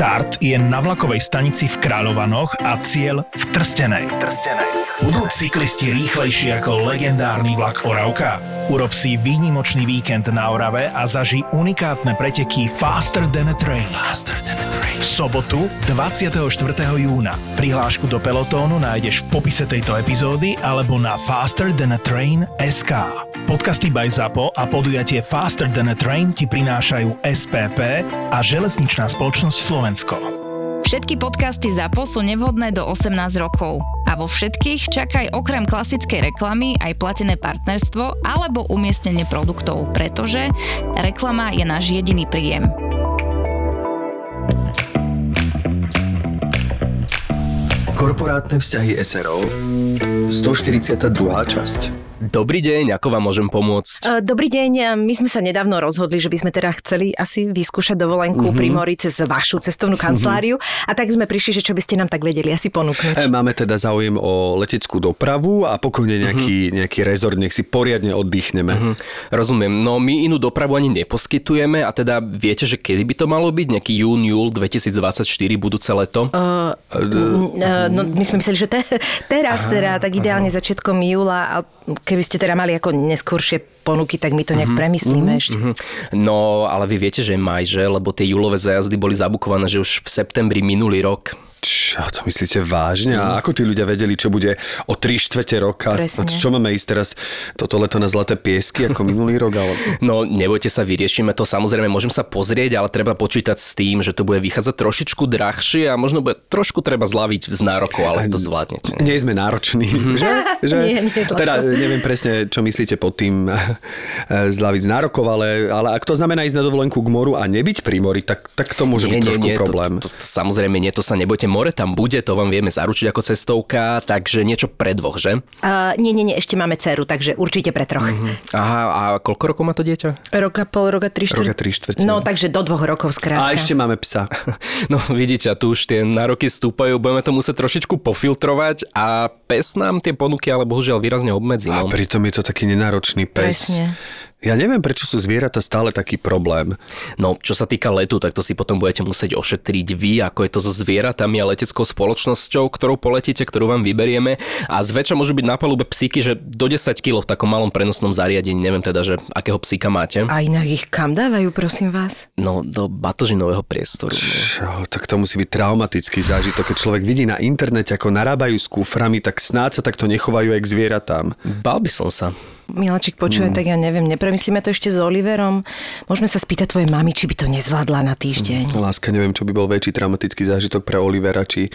Štart je na vlakovej stanici v Kráľovanoch a cieľ v Trstenej. Budú cyklisti rýchlejší ako legendárny vlak Oravka? Urob si výnimočný víkend na Orave a zaži unikátne preteky Faster than a Train. Faster than a. V sobotu 24. júna. Prihlášku do pelotónu nájdeš v popise tejto epizódy alebo na Faster than a Train SK. Podcasty by ZAPO a podujatie Faster than a Train ti prinášajú SPP a Železničná spoločnosť Slovensko. Všetky podcasty ZAPO sú nevhodné do 18 rokov. A vo všetkých čakaj okrem klasickej reklamy aj platené partnerstvo alebo umiestnenie produktov, pretože reklama je náš jediný príjem. Korporátne vzťahy SRO 142. časť Dobrý deň, ako vám môžem pomôcť? Dobrý deň, my sme sa nedávno rozhodli, že by sme teda chceli asi vyskúšať dovolenku uh-huh. pri mori cez vašu cestovnú mhm. kanceláriu uh-huh. a tak sme prišli, že čo by ste nám tak vedeli asi ponúknuť. E, máme teda záujem o leteckú dopravu a pokojne nejaký, uh-huh. nejaký rezort, nech si poriadne oddychneme. Uh-huh. Rozumiem, no my inú dopravu ani neposkytujeme a teda viete, že kedy by to malo byť? Nejaký jún, júl 2024 budúce leto? Uh, uh, no my sme mysleli, že te, teraz teda, tak ideálne začiatkom júla a keby ste teda mali ako neskôršie ponuky, tak my to nejak mm-hmm. premyslíme mm-hmm. ešte. No, ale vy viete, že maj, že? Lebo tie júlové zájazdy boli zabukované, že už v septembri minulý rok. Čo to myslíte vážne? A ako tí ľudia vedeli, čo bude o 3 štvrte roka? Presne. čo máme ísť teraz toto leto na zlaté piesky ako minulý rok? Ale... No nebojte sa, vyriešime to. Samozrejme, môžem sa pozrieť, ale treba počítať s tým, že to bude vychádzať trošičku drahšie a možno bude trošku treba zlaviť z nárokov, ale to zvládnete. Nie sme nároční. Mhm. že? že? Nie, nie teda neviem presne, čo myslíte pod tým zlaviť z nárokov, ale, ale ak to znamená ísť na dovolenku k moru a nebyť pri mori, tak, tak to môže nie, byť nie, trošku nie, problém. To, to, to, samozrejme, nie, to sa nebojte more tam bude, to vám vieme zaručiť ako cestovka, takže niečo pre dvoch, že? Uh, nie, nie, nie, ešte máme dceru, takže určite pre troch. Uh-huh. Aha, a koľko rokov má to dieťa? Roka, pol, roka, tri štvrť. Roka, tri štvrť. No, takže do dvoch rokov skrátka. A ešte máme psa. no, vidíte, tu už tie nároky stúpajú, budeme to musieť trošičku pofiltrovať a pes nám tie ponuky ale bohužiaľ výrazne obmedzí. No. A pritom je to taký nenáročný pes. Presne. Ja neviem, prečo sú zvieratá stále taký problém. No, čo sa týka letu, tak to si potom budete musieť ošetriť vy, ako je to so zvieratami a leteckou spoločnosťou, ktorou poletíte, ktorú vám vyberieme. A zväčša môžu byť na palube psíky, že do 10 kg v takom malom prenosnom zariadení. Neviem teda, že akého psíka máte. A inak ich kam dávajú, prosím vás? No, do batožinového priestoru. Čo, tak to musí byť traumatický zážitok. Keď človek vidí na internete, ako narábajú s kuframi, tak snáď sa takto nechovajú aj k zvieratám. Bal by som sa. Milačik počuje, mm. tak ja neviem, nepremyslíme to ešte s Oliverom. Môžeme sa spýtať tvojej mami, či by to nezvládla na týždeň. Mm. Láska, neviem, čo by bol väčší traumatický zážitok pre Olivera, či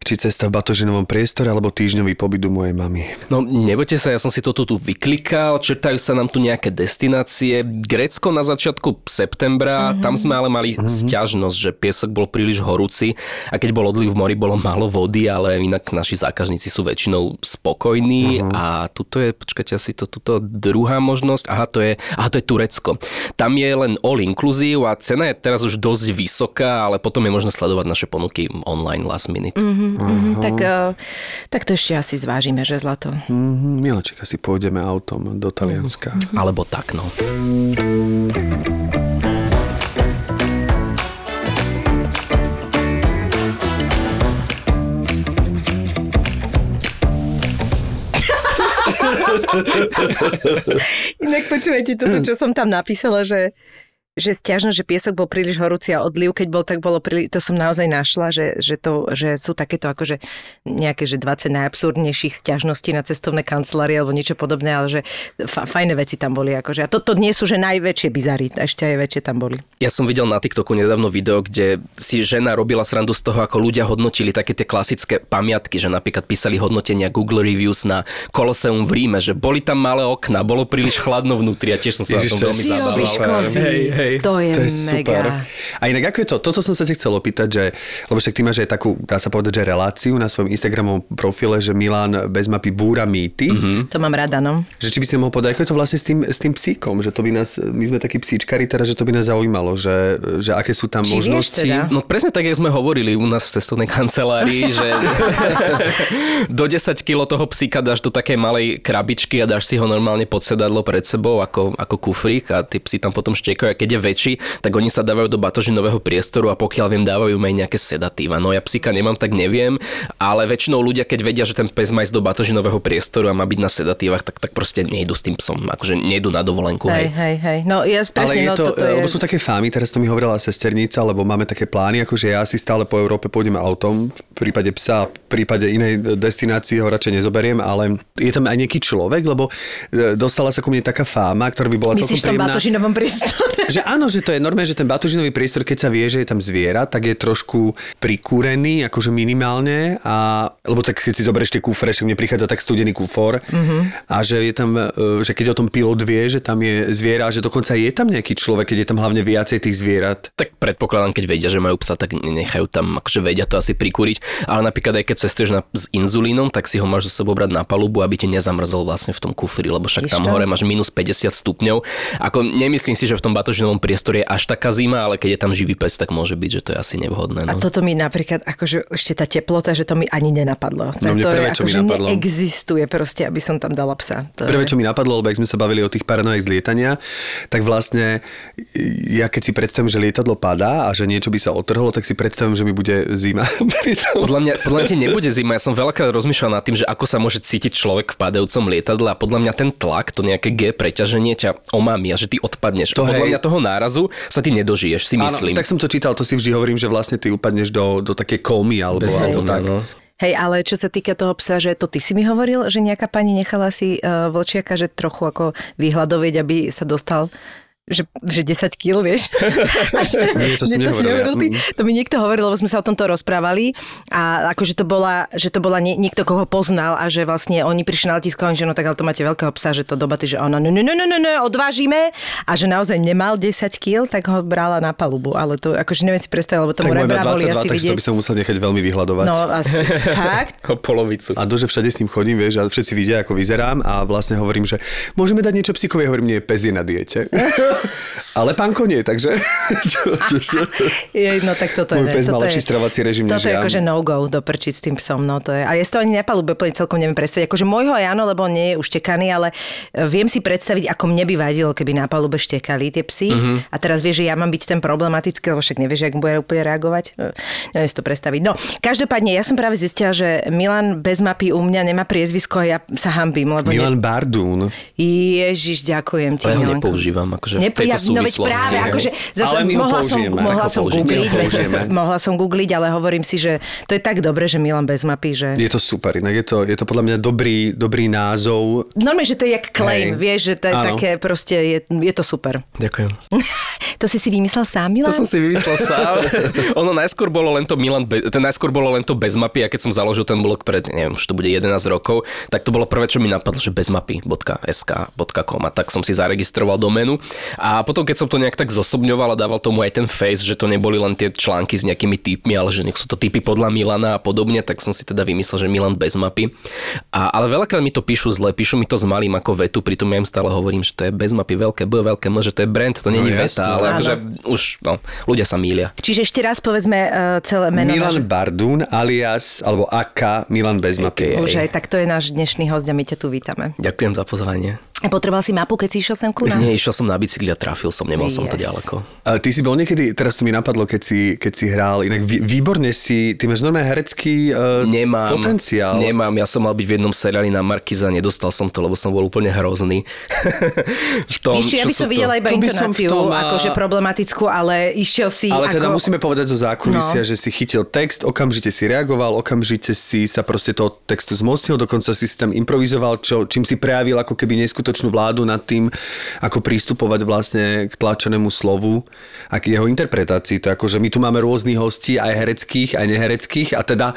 či cesta v batožinovom priestore alebo týždňový pobyt u mojej mamy. No nebojte sa, ja som si to tu, tu vyklikal, čertajú sa nám tu nejaké destinácie. Grécko na začiatku septembra, mm-hmm. tam sme ale mali mm-hmm. sťažnosť, že piesok bol príliš horúci a keď bol odliv v mori, bolo málo vody, ale inak naši zákazníci sú väčšinou spokojní mm-hmm. a tuto je, počkajte asi to, tuto druhá možnosť, aha to je, aha to je Turecko. Tam je len all inclusive a cena je teraz už dosť vysoká, ale potom je možné sledovať naše ponuky online last minute. Mm-hmm. Mm-hmm, tak, uh, tak to ešte asi zvážime, že zlato. Mm-hmm, Miloček, asi pôjdeme autom do Talianska. Mm-hmm. Alebo tak, no. Inak počúvajte toto, čo som tam napísala, že že stiažno, že piesok bol príliš horúci a odliv, keď bol, tak bolo príliš, to som naozaj našla, že, že, to, že sú takéto akože nejaké, že 20 najabsurdnejších stiažností na cestovné kancelárie alebo niečo podobné, ale že fa, fajné veci tam boli. Akože. A toto nie sú, že najväčšie bizary, ešte aj väčšie tam boli. Ja som videl na TikToku nedávno video, kde si žena robila srandu z toho, ako ľudia hodnotili také tie klasické pamiatky, že napríklad písali hodnotenia Google Reviews na Koloseum v Ríme, že boli tam malé okna, bolo príliš chladno vnútri a tiež som sa na tom veľmi zabával. Hej, hej. Hej. To je, to je mega. Super. A inak ako je to? Toto som sa te chcel opýtať, že, lebo však ty máš aj takú, dá sa povedať, že reláciu na svojom Instagramovom profile, že Milan bez mapy búra mýty. Mm-hmm. To mám rada, no. Že či by si mohol povedať, ako je to vlastne s tým, s tým psíkom, že to by nás, my sme takí psíčkari teraz, že to by nás zaujímalo, že, že aké sú tam či možnosti. Teda? No presne tak, jak sme hovorili u nás v cestovnej kancelárii, že do 10 kg toho psíka dáš do takej malej krabičky a dáš si ho normálne pod sedadlo pred sebou ako, ako kufrík a tie psy tam potom štekajú. A keď je väčší, tak oni sa dávajú do batožinového priestoru a pokiaľ viem, dávajú aj nejaké sedatíva. No ja psika nemám, tak neviem, ale väčšinou ľudia, keď vedia, že ten pes má ísť do batožinového priestoru a má byť na sedatívach, tak, tak proste nejdu s tým psom, akože nejdu na dovolenku. Hej, hej, hej. No ja presne, ale je no, to, je... lebo sú také fámy, teraz to mi hovorila sesternica, lebo máme také plány, akože ja si stále po Európe pôjdem autom, v prípade psa, v prípade inej destinácii ho radšej nezoberiem, ale je tam aj nejaký človek, lebo e, dostala sa ku mne taká fáma, ktorá by bola Myslíš celkom príjemná. batožinovom priestore? Že áno, že to je normálne, že ten batožinový priestor, keď sa vie, že je tam zviera, tak je trošku prikúrený, akože minimálne. A, lebo tak keď si zoberieš tie kúfre, že mne prichádza tak studený kúfor. Mm-hmm. A že je tam, e, že keď o tom pilot vie, že tam je zviera, že dokonca je tam nejaký človek, keď je tam hlavne viacej tých zvierat. Tak predpokladám, keď vedia, že majú psa, tak nechajú tam, akože vedia to asi prikúriť. Ale napríklad aj keď cestuješ na, s inzulínom, tak si ho máš za sebou brať na palubu, aby ti nezamrzol vlastne v tom kufri, lebo však tam hore máš minus 50 stupňov. Ako nemyslím si, že v tom batožinovom priestore je až taká zima, ale keď je tam živý pes, tak môže byť, že to je asi nevhodné. No. A toto mi napríklad, akože ešte tá teplota, že to mi ani nenapadlo. No, to prvé, je, čo mi akože napadlo. neexistuje proste, aby som tam dala psa. To Prvé, je... čo mi napadlo, lebo ak sme sa bavili o tých paranojách z lietania, tak vlastne ja keď si predstavím, že lietadlo padá a že niečo by sa otrhlo, tak si predstavím, že mi bude zima. Podľa mňa, podľa mňa ti nebude zima. Ja som veľakrát rozmýšľal nad tým, že ako sa môže cítiť človek v padajúcom lietadle a podľa mňa ten tlak, to nejaké G preťaženie ťa omami a že ty odpadneš. To podľa hej. mňa toho nárazu sa ty nedožiješ, si myslím. Áno, tak som to čítal, to si vždy hovorím, že vlastne ty upadneš do, do také komy alebo, Bez alebo tak. no. Hej, ale čo sa týka toho psa, že to ty si mi hovoril, že nejaká pani nechala si uh, vlčiaka, že trochu ako vyhľadovieť, aby sa dostal že, že 10 kg, vieš. Že, Nie, to som nie, si nehovoril ty. To mi niekto hovoril, lebo sme sa o tomto rozprávali a akože to bola, že to bola nie, niekto, koho poznal a že vlastne oni prišli na letisko a že no tak ale to máte veľkého psa, že to dobaty, že ona, no, no, no, no, no, no, odvážime a že naozaj nemal 10 kg, tak ho brala na palubu, ale to akože neviem si predstaviť, lebo Tak tomu rebra boli 22, asi takže to vidieť. by som musel nechať veľmi vyhľadovať. No asi, fakt? O polovicu. A dože všade s ním chodím, vieš, a všetci vidia, ako vyzerám a vlastne hovorím, že môžeme dať niečo psíkovi, hovorím, nie, pes je na diete. Ale pánko nie, takže... čo, čo, čo? Jej, no tak toto Môj je. pes má toto lepší je- stravovací režim Toto než je ja. akože no-go do prčiť s tým psom, no to je. A ja si to ani na palube úplne celkom neviem predstaviť. Akože môjho aj áno, lebo on nie je uštekaný, ale e, viem si predstaviť, ako mne by vadilo, keby na palube štekali tie psy. Uh-huh. A teraz vieš, že ja mám byť ten problematický, lebo však nevieš, jak bude úplne reagovať. E, Neviem si to predstaviť. No, každopádne, ja som práve zistila, že Milan bez mapy u mňa nemá priezvisko a ja sa hambím, lebo Milan Bardún. ne... Ježiš, ďakujem ti. Ale ja ho nepoužívam, akože v Nep- tejto ja, no veď práve, akože zase Ale my ho mohla som, mohla som použijeme. googliť, veď, mohla som googliť, ale hovorím si, že to je tak dobre, že Milan bez mapy, že... Je to super, inak je to, je to podľa mňa dobrý, dobrý názov. Normálne, že to je jak claim, Hej. vieš, že to je Áno. také proste, je, je to super. Ďakujem. To si si vymyslel sám, Milan? To som si vymyslel sám. ono najskôr bolo len to Milan, be, ten najskôr bolo len to bez mapy a keď som založil ten blog pred, neviem, už to bude 11 rokov, tak to bolo prvé, čo mi napadlo, že bezmapy.sk.com a tak som si zaregistroval doménu a potom, keď som to nejak tak zosobňoval a dával tomu aj ten face, že to neboli len tie články s nejakými typmi, ale že nech sú to typy podľa Milana a podobne, tak som si teda vymyslel, že Milan bez mapy. A, ale veľakrát mi to píšu zle, píšu mi to s malým ako vetu, pritom ja im stále hovorím, že to je bez mapy veľké B, veľké M, že to je brand, to není No, veta, ale Áno. akože už no, ľudia sa mília. Čiže ešte raz povedzme uh, celé meno. Milan náš- Bardún alias, alebo AK Milan bez mapy. AKA. Už aj tak to je náš dnešný host a my ťa tu vítame. Ďakujem za pozvanie. A potreboval si mapu, keď si išiel sem ku nám? Nie, išiel som na bicykli a trafil som, nemal som to Yes. ďaleko. A ty si bol niekedy, teraz to mi napadlo, keď si, keď si hral, inak vý, výborne si, ty máš normálne herecký uh, Nemám, potenciál. nemám, ja som mal byť v jednom seriáli na Markiza, nedostal som to, lebo som bol úplne hrozný. v tom, Víš čo, ja by som to- videla iba To v intonáciu, tom, a- akože problematickú, ale išiel si Ale teda ako... musíme povedať zo zákulisia, No. že si chytil text, okamžite si reagoval, okamžite si sa proste toho textu zmocnil, dokonca si si tam improvizoval, čo, čím si prejavil ako keby neskutočnú vládu nad tým, ako prístupovať vlastne k tlačenému slovu a k jeho interpretácii. To je ako, že my tu máme rôznych hostí, aj hereckých, aj nehereckých a teda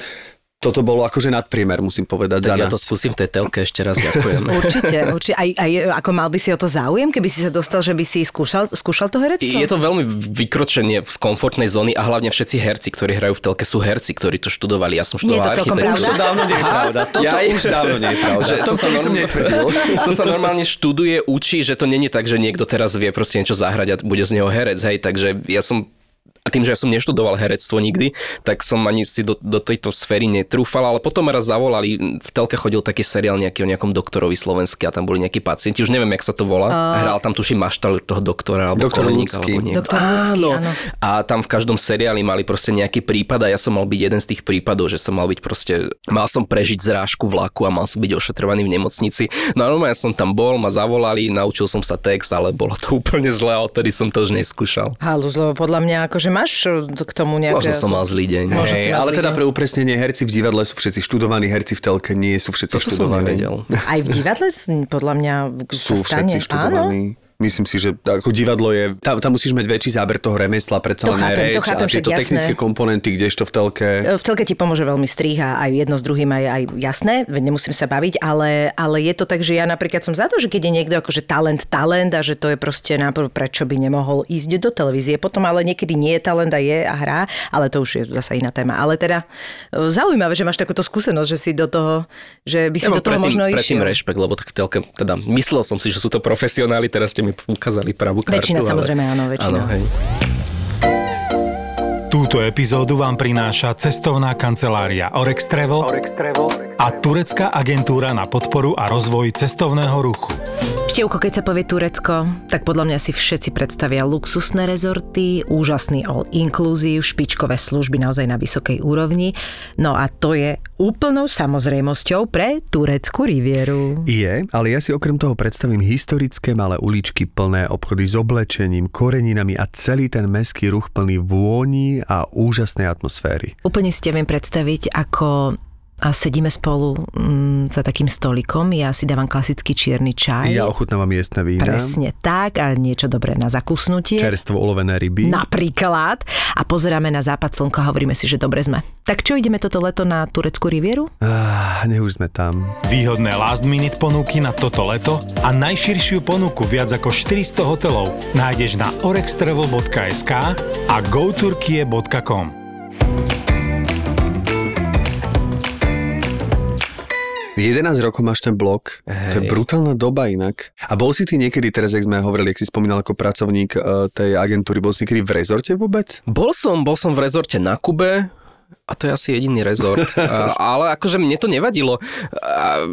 toto bolo akože nadpriemer, musím povedať, za Tak ja nás. to skúsim tej telke ešte raz, ďakujem. Určite, určite. Aj, aj ako mal by si o to záujem, keby si sa dostal, že by si skúšal, skúšal to herectvo? Je to veľmi vykročenie z komfortnej zóny a hlavne všetci herci, ktorí hrajú v telke, sú herci, ktorí to študovali. Ja som študoval to celkom Už architektúru. to dávno nie je pravda. Toto Jaj. už dávno nie je pravda. Že to, to to sa by som normálne- netvrdil. To sa normálne študuje, učí, že to není tak, že niekto teraz vie proste niečo zahrať a bude z neho herec, hej, takže ja som A tým, že ja som neštudoval herectvo nikdy, tak som ani si do, do tejto sféry netrúfal, ale potom raz zavolali, v telke chodil taký seriál nejaký o nejakom doktorovi slovenský a tam boli nejakí pacienti, už neviem, jak sa to volá. Uh... Hral tam tuším maštal toho doktora alebo Doktor Ľudský. Alebo Doktor Ľudský, áno. A tam v každom seriáli mali proste nejaký prípad a ja som mal byť jeden z tých prípadov, že som mal byť proste, mal som prežiť zrážku vlaku a mal som byť ošetrovaný v nemocnici. No a ja som tam bol, ma zavolali, naučil som sa text, ale bolo to úplne zle a odtedy som to už neskúšal. Halus, lebo podľa mňa akože máš k tomu nejaké... Možno som mal zlý deň. Možno mal ale zlý teda deň. pre upresnenie, herci v divadle sú všetci študovaní, herci v telke nie sú všetci Toto som študovaní. nevedel. Aj v divadle podľa mňa Sú všetci Áno, študovaní. Myslím si, že ako divadlo je, tam, tam musíš mať väčší záber toho remesla, predsa To len aj chápem, to reč chápem, a však tieto jasné. technické komponenty, kdežto v telke. v telke ti pomôže veľmi strih a aj jedno s druhým aj, aj jasné, nemusím sa baviť, ale, ale je to tak, že ja napríklad som za to, že keď je niekto akože talent, talent a že to je proste nápor, prečo by nemohol ísť do televízie. Potom ale niekedy nie je talent a je a hrá, ale to už je zase iná téma. Ale teda e, zaujímavé, že máš takúto skúsenosť, že si do toho, že by si Ja do toho predtým, možno predtým išiel. rešpekt, lebo tak v telke, teda myslel som si, že sú to profesionáli, teraz ste mi ukázali pravú kartu. Väčšina, ale- samozrejme, áno, väčšina. Áno, hej. Túto epizódu vám prináša cestovná kancelária Orex Travel, a turecká agentúra na podporu a rozvoj cestovného ruchu. Števko, keď sa povie Turecko, tak podľa mňa si všetci predstavia luxusné rezorty, úžasný all-inclusive, špičkové služby naozaj na vysokej úrovni. No a to je úplnou samozrejmosťou pre tureckú rivieru. Je, ale ja si okrem toho predstavím historické malé uličky plné obchody s oblečením, koreninami a celý ten meský ruch plný vôni a úžasnej atmosféry. Úplne si ťa viem predstaviť, ako a sedíme spolu mm, za takým stolikom, ja si dávam klasický čierny čaj. Ja ochutnávam miestne vína, Presne tak a niečo dobré na zakusnutie. čerstvo ulovené ryby. Napríklad. A pozeráme na západ slnka a hovoríme si, že dobre sme. Tak čo, ideme toto leto na tureckú rivieru? Ah, nech už sme tam. Výhodné last minute ponuky na toto leto a najširšiu ponuku viac ako 400 hotelov nájdeš na orextravel.sk a goturkie.com. 11 rokov máš ten blog, to je Hej. brutálna doba inak. A bol si ty niekedy, teraz jak sme hovorili, jak si spomínal ako pracovník eh, tej agentúry, bol si niekedy v rezorte vôbec? Bol som, bol som v rezorte na Kube, a to je asi jediný rezort. A, ale akože mne to nevadilo. A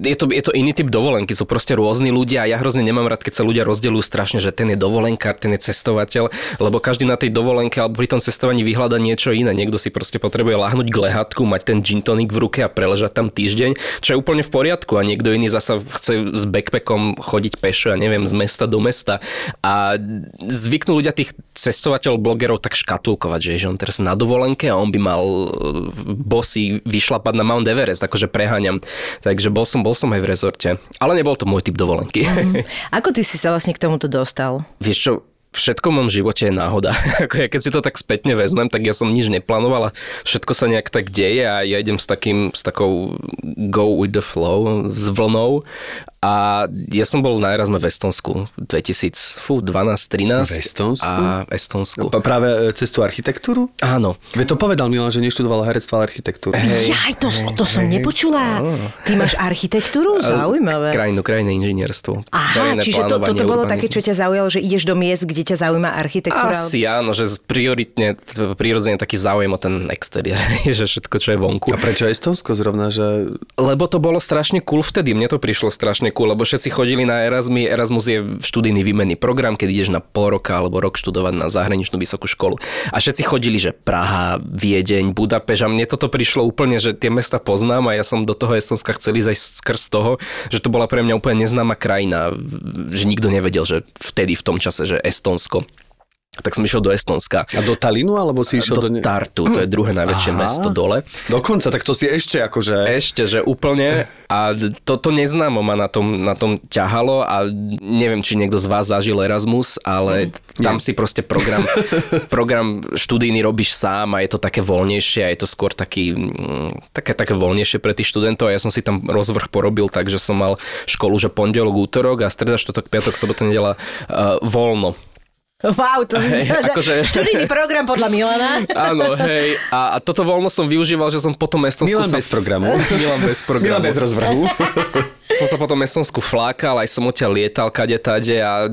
je, to, je to iný typ dovolenky, sú proste rôzni ľudia a ja hrozne nemám rád, keď sa ľudia rozdeľujú strašne, že ten je dovolenkár, ten je cestovateľ, lebo každý na tej dovolenke alebo pri tom cestovaní vyhľada niečo iné. Niekto si proste potrebuje láhnuť k lehatku, mať ten gin tonic v ruke a preležať tam týždeň, čo je úplne v poriadku a niekto iný zasa chce s backpackom chodiť pešo, ja neviem, z mesta do mesta. A zvyknú ľudia tých cestovateľov, blogerov tak škatulkovať, že, že on teraz na dovolenke a on by mal bosy vyšlapať na Mount Everest, akože preháňam. Takže bol som, bol som aj v rezorte. Ale nebol to môj typ dovolenky. Ako ty si sa vlastne k tomuto dostal? Vieš čo, všetko v mojom živote je náhoda. Ako ja, keď si to tak spätne vezmem, tak ja som nič neplánoval a všetko sa nejak tak deje a ja idem s takým, s takou go with the flow, s vlnou. A ja som bol na Erasme v Estonsku 2012 13 V Estonsku? A v Estonsku. Pa- Práve eh, cez tú architektúru? Áno. Veď to povedal Milan, že neštudoval herectvo, ale architektúru. Hej, Jaj, to, to som nepočula. Ty máš architektúru? Zaujímavé. Krajinu, krajné inžinierstvo. Aha, čiže to, toto bolo také, čo urbanizmus. ťa zaujalo, že ideš do miest, kde ťa zaujíma architektúra? Asi áno, že prioritne, prirodzene taký záujem o ten exteriér, že všetko, čo je vonku. A prečo Estonsko zrovna, že Lebo to bolo strašne cool vtedy, mne to prišlo strašne cool, lebo všetci chodili na Erasmy, Erasmus je študijný výmenný program, keď ideš na pol roka alebo rok študovať na zahraničnú vysokú školu. A všetci chodili, že Praha, Viedeň, Budapeš a mne toto prišlo úplne, že tie mesta poznám a ja som do toho Estonska chcel ísť aj skrz toho, že to bola pre mňa úplne neznáma krajina, že nikto nevedel, že vtedy v tom čase, že Estonsko. Tak som išiel do Estonska. a do Talinu, alebo si išiel do... Do Tartu, to je druhé najväčšie Aha. mesto dole. Dokonca, tak to si ešte akože... Ešte, že úplne a toto neznámo ma na tom, na tom ťahalo a neviem, či niekto z vás zažil Erasmus, ale tam si proste program, program študijný robíš sám a je to také voľnejšie a je to skôr taký, mm, také, také voľnejšie pre tých študentov a ja som si tam rozvrh porobil tak, že som mal školu, že pondelok, útorok a streda, štvrtok, piatok, sobota, nedela uh, voľno. Wow, to Hej, si akože- študijný program podľa Milana. Áno, hej. A, a toto voľno som využíval, že som potom Estonsku Milan bez programu. Milan bez programu. Milan bez rozvrhu. som sa potom Estonsku flákal, aj som odtiaľ lietal kade tade a,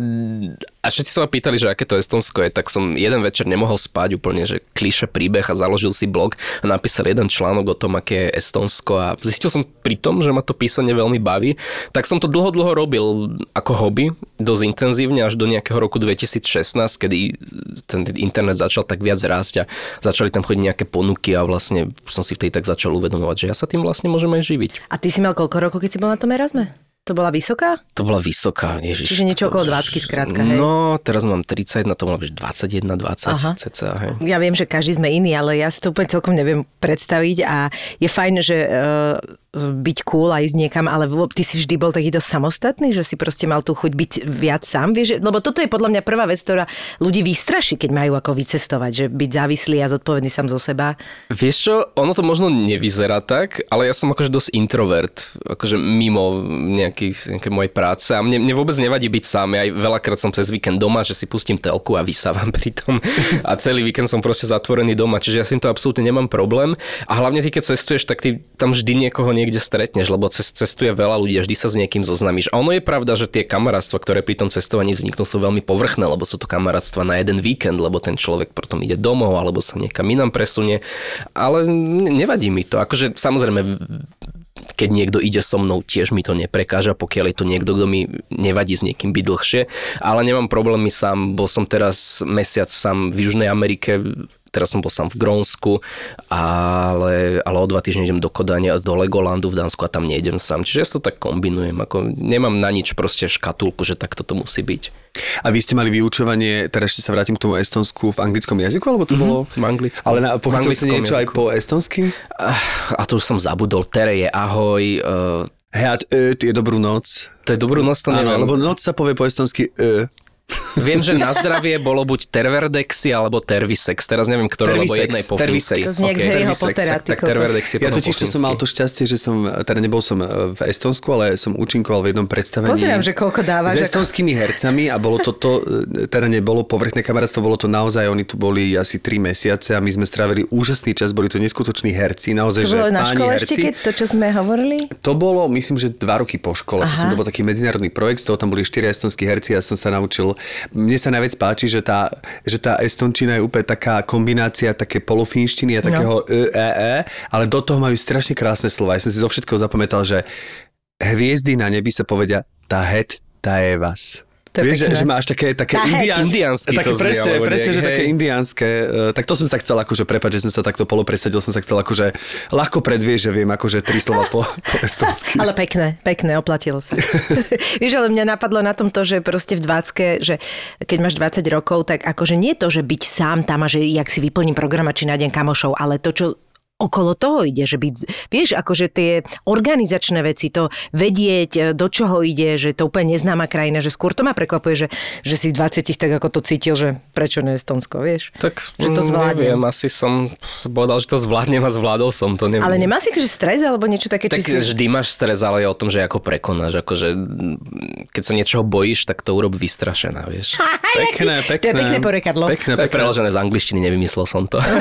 a všetci sa ma pýtali, že aké to Estonsko je, tak som jeden večer nemohol spať úplne, že klíše príbeh a založil si blog a napísal jeden článok o tom, aké je Estonsko a zistil som pri tom, že ma to písanie veľmi baví, tak som to dlho, dlho robil ako hobby, dosť intenzívne až do nejakého roku 2016, kedy ten internet začal tak viac rásť a začali tam chodiť nejaké ponuky a vlastne som si vtedy tak začal uvedomovať, že ja sa tým vlastne môžem aj živiť. A ty si mal koľko rokov, keď si bol na tom Erasme? To bola vysoká? To bola vysoká, ježiš. Čiže niečo okolo 20 skrátka, hej? No, teraz mám 30, na to mohla byť 21, 20 Aha. cca, hej. Ja viem, že každý sme iný, ale ja si to úplne celkom neviem predstaviť a je fajn, že uh, byť cool a ísť niekam, ale ty si vždy bol taký dosť samostatný, že si proste mal tú chuť byť viac sám, vieš? Lebo toto je podľa mňa prvá vec, ktorá ľudí vystraší, keď majú ako vycestovať, že byť závislý a zodpovedný sám zo seba. Vieš čo, ono to možno nevyzerá tak, ale ja som akože dosť introvert, akože mimo nejaký, nejaké mojej práce a mne, mne vôbec nevadí byť sám. Ja aj veľakrát som cez víkend doma, že si pustím telku a vysávam pri tom a celý víkend som proste zatvorený doma, čiže ja s týmto absolútne nemám problém a hlavne ty keď cestuješ, tak ty tam vždy niekoho niekde stretneš, lebo cestuje veľa ľudí a vždy sa s niekým zoznamíš. A ono je pravda, že tie kamarátstva, ktoré pri tom cestovaní vzniknú, sú veľmi povrchné, lebo sú to kamarátstva na jeden víkend, lebo ten človek potom ide domov alebo sa niekam inám presunie. Ale nevadí mi to. Akože samozrejme keď niekto ide so mnou, tiež mi to neprekáža, pokiaľ je to niekto, kto mi nevadí s niekým byť dlhšie, ale nemám problémy sám, bol som teraz mesiac sám v Južnej Amerike, teraz som bol sám v Grónsku, ale, ale o dva týždne idem do Kodania, do Legolandu v Dánsku a tam nejdem sám. Čiže ja to tak kombinujem, ako nemám na nič proste škatulku, že takto to musí byť. A vy ste mali vyučovanie, teraz ešte sa vrátim k tomu estonsku v anglickom jazyku, alebo to mm-hmm, bolo? V anglickom. Ale na, si niečo jazyku. aj po estonsky? A, a to už som zabudol. Tere je ahoj. Uh... Hej, a je dobrú noc. To je dobrú noc, to neviem. Áno, lebo noc sa povie po estonsky uh. Viem, že na zdravie bolo buď Terverdexy alebo Tervisex. Teraz neviem, ktoré, lebo jednej po Tervisex. To znie okay. z Harryho Pottera. Tak, tak Terverdexy Ja totiž to som mal to šťastie, že som, teda nebol som v Estonsku, ale som účinkoval v jednom predstavení. Pozerám, že koľko dávaš. S estonskými hercami a bolo to, to teda nebolo povrchné kamarátstvo, bolo to naozaj, oni tu boli asi 3 mesiace a my sme strávili úžasný čas, boli to neskutoční herci, naozaj, to že bolo na škole herci. ešte, keď to, čo sme hovorili? To bolo, myslím, že dva roky po škole. Aha. To, som, to bol taký medzinárodný projekt, z toho tam boli 4 estonskí herci a som sa naučil. Mne sa najviac páči, že tá, že tá estončina je úplne taká kombinácia také polofínštiny a takého no. e, e, e, ale do toho majú strašne krásne slova. Ja som si zo všetkého zapamätal, že hviezdy na nebi sa povedia tá het, tá je vás. To Vieš, že, že máš také, také indian, indianské také, to presne, znie, presne, že také indianské. Uh, tak to som sa chcel akože prepať, že som sa takto polopresadil, som sa chcel akože ľahko predvieť, že viem akože tri slova po, po estonsky. Ale pekné, pekné, oplatilo sa. Vieš, ale mňa napadlo na tom to, že proste v 20 že keď máš 20 rokov, tak akože nie to, že byť sám tam a že jak si vyplním program a či nájdem kamošov, ale to, čo okolo toho ide, že byť, vieš, akože tie organizačné veci, to vedieť, e, do čoho ide, že to úplne neznáma krajina, že skôr to ma prekvapuje, že, že si 20 tak ako to cítil, že prečo ne Estonsko, vieš? Tak že to zvládnem. neviem, asi som povedal, že to zvládnem a zvládol som to. Neviem. Ale nemá si akože stres alebo niečo také? Tak či si... vždy máš stres, ale je o tom, že ako prekonáš, akože keď sa niečoho bojíš, tak to urob vystrašená, vieš. pekné, pekné. To je pekné porekadlo. Pekné, pekné. Preložené z angličtiny, nevymyslel som to.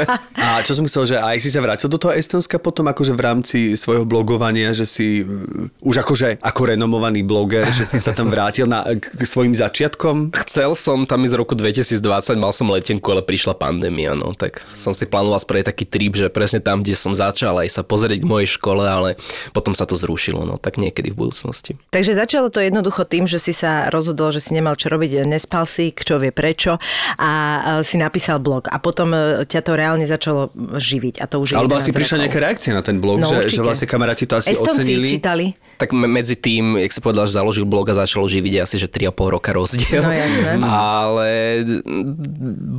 a čo som myslel, že aj aj si sa vrátil do toho Estonska potom akože v rámci svojho blogovania, že si uh, už akože ako renomovaný bloger, že si sa tam vrátil na, k, k svojim začiatkom? Chcel som tam ísť roku 2020, mal som letenku, ale prišla pandémia, no tak som si plánoval spraviť taký trip, že presne tam, kde som začal aj sa pozrieť k mojej škole, ale potom sa to zrušilo, no tak niekedy v budúcnosti. Takže začalo to jednoducho tým, že si sa rozhodol, že si nemal čo robiť, nespal si, kto vie prečo a si napísal blog a potom e, ťa to reálne začalo živiť. A to už Alebo asi prišla nejaká reakcia na ten blog, no, že, že vlastne kamaráti to asi Estonci ocenili. čítali. Tak medzi tým, jak si povedal, že založil blog a začal živiť asi, že 3,5 roka rozdiel. No jasné. Ale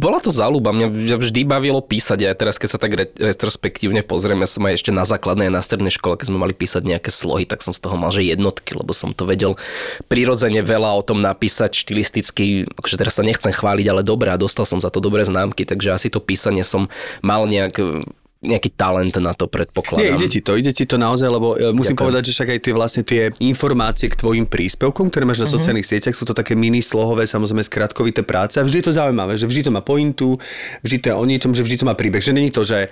bola to záľuba. Mňa vždy bavilo písať. Ja teraz, keď sa tak retrospektívne pozrieme, ja som aj ešte na základnej a na strednej škole, keď sme mali písať nejaké slohy, tak som z toho mal, že jednotky, lebo som to vedel prirodzene veľa o tom napísať štilisticky. Akože teraz sa nechcem chváliť, ale dobré a dostal som za to dobré známky, takže asi to písanie som mal nejak nejaký talent na to predpokladám. Nie, ide ti to, ide ti to naozaj, lebo e, musím Ďakujem. povedať, že však aj tie vlastne tie informácie k tvojim príspevkom, ktoré máš na uh-huh. sociálnych sieťach, sú to také mini slohové, samozrejme skratkovité práce a vždy je to zaujímavé, že vždy to má pointu, vždy to je o niečom, že vždy to má príbeh, že není to, že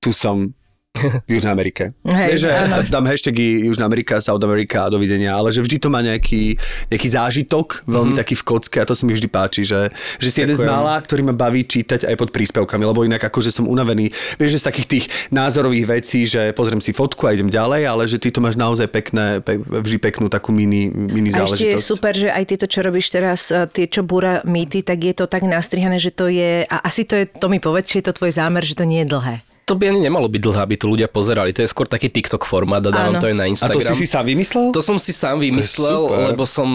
tu som Južnej Amerike. Hej, že dám hashtagy Južná Amerika, South America a dovidenia, ale že vždy to má nejaký, nejaký zážitok, veľmi mm-hmm. taký v kocke a to sa mi vždy páči, že, že si jeden z mála, ktorý ma baví čítať aj pod príspevkami, lebo inak akože som unavený, vieš, že z takých tých názorových vecí, že pozriem si fotku a idem ďalej, ale že ty to máš naozaj pekné, pe, vždy peknú takú mini, mini a záležitosť. A ešte je super, že aj tieto, čo robíš teraz, tie, čo búra mýty, tak je to tak nastrihané, že to je, a asi to je, to mi povedz, či je to tvoj zámer, že to nie je dlhé to by ani nemalo byť dlhé, aby tu ľudia pozerali. To je skôr taký TikTok formát a dávam Áno. to aj na Instagram. A to si si sám vymyslel? To som si sám vymyslel, lebo som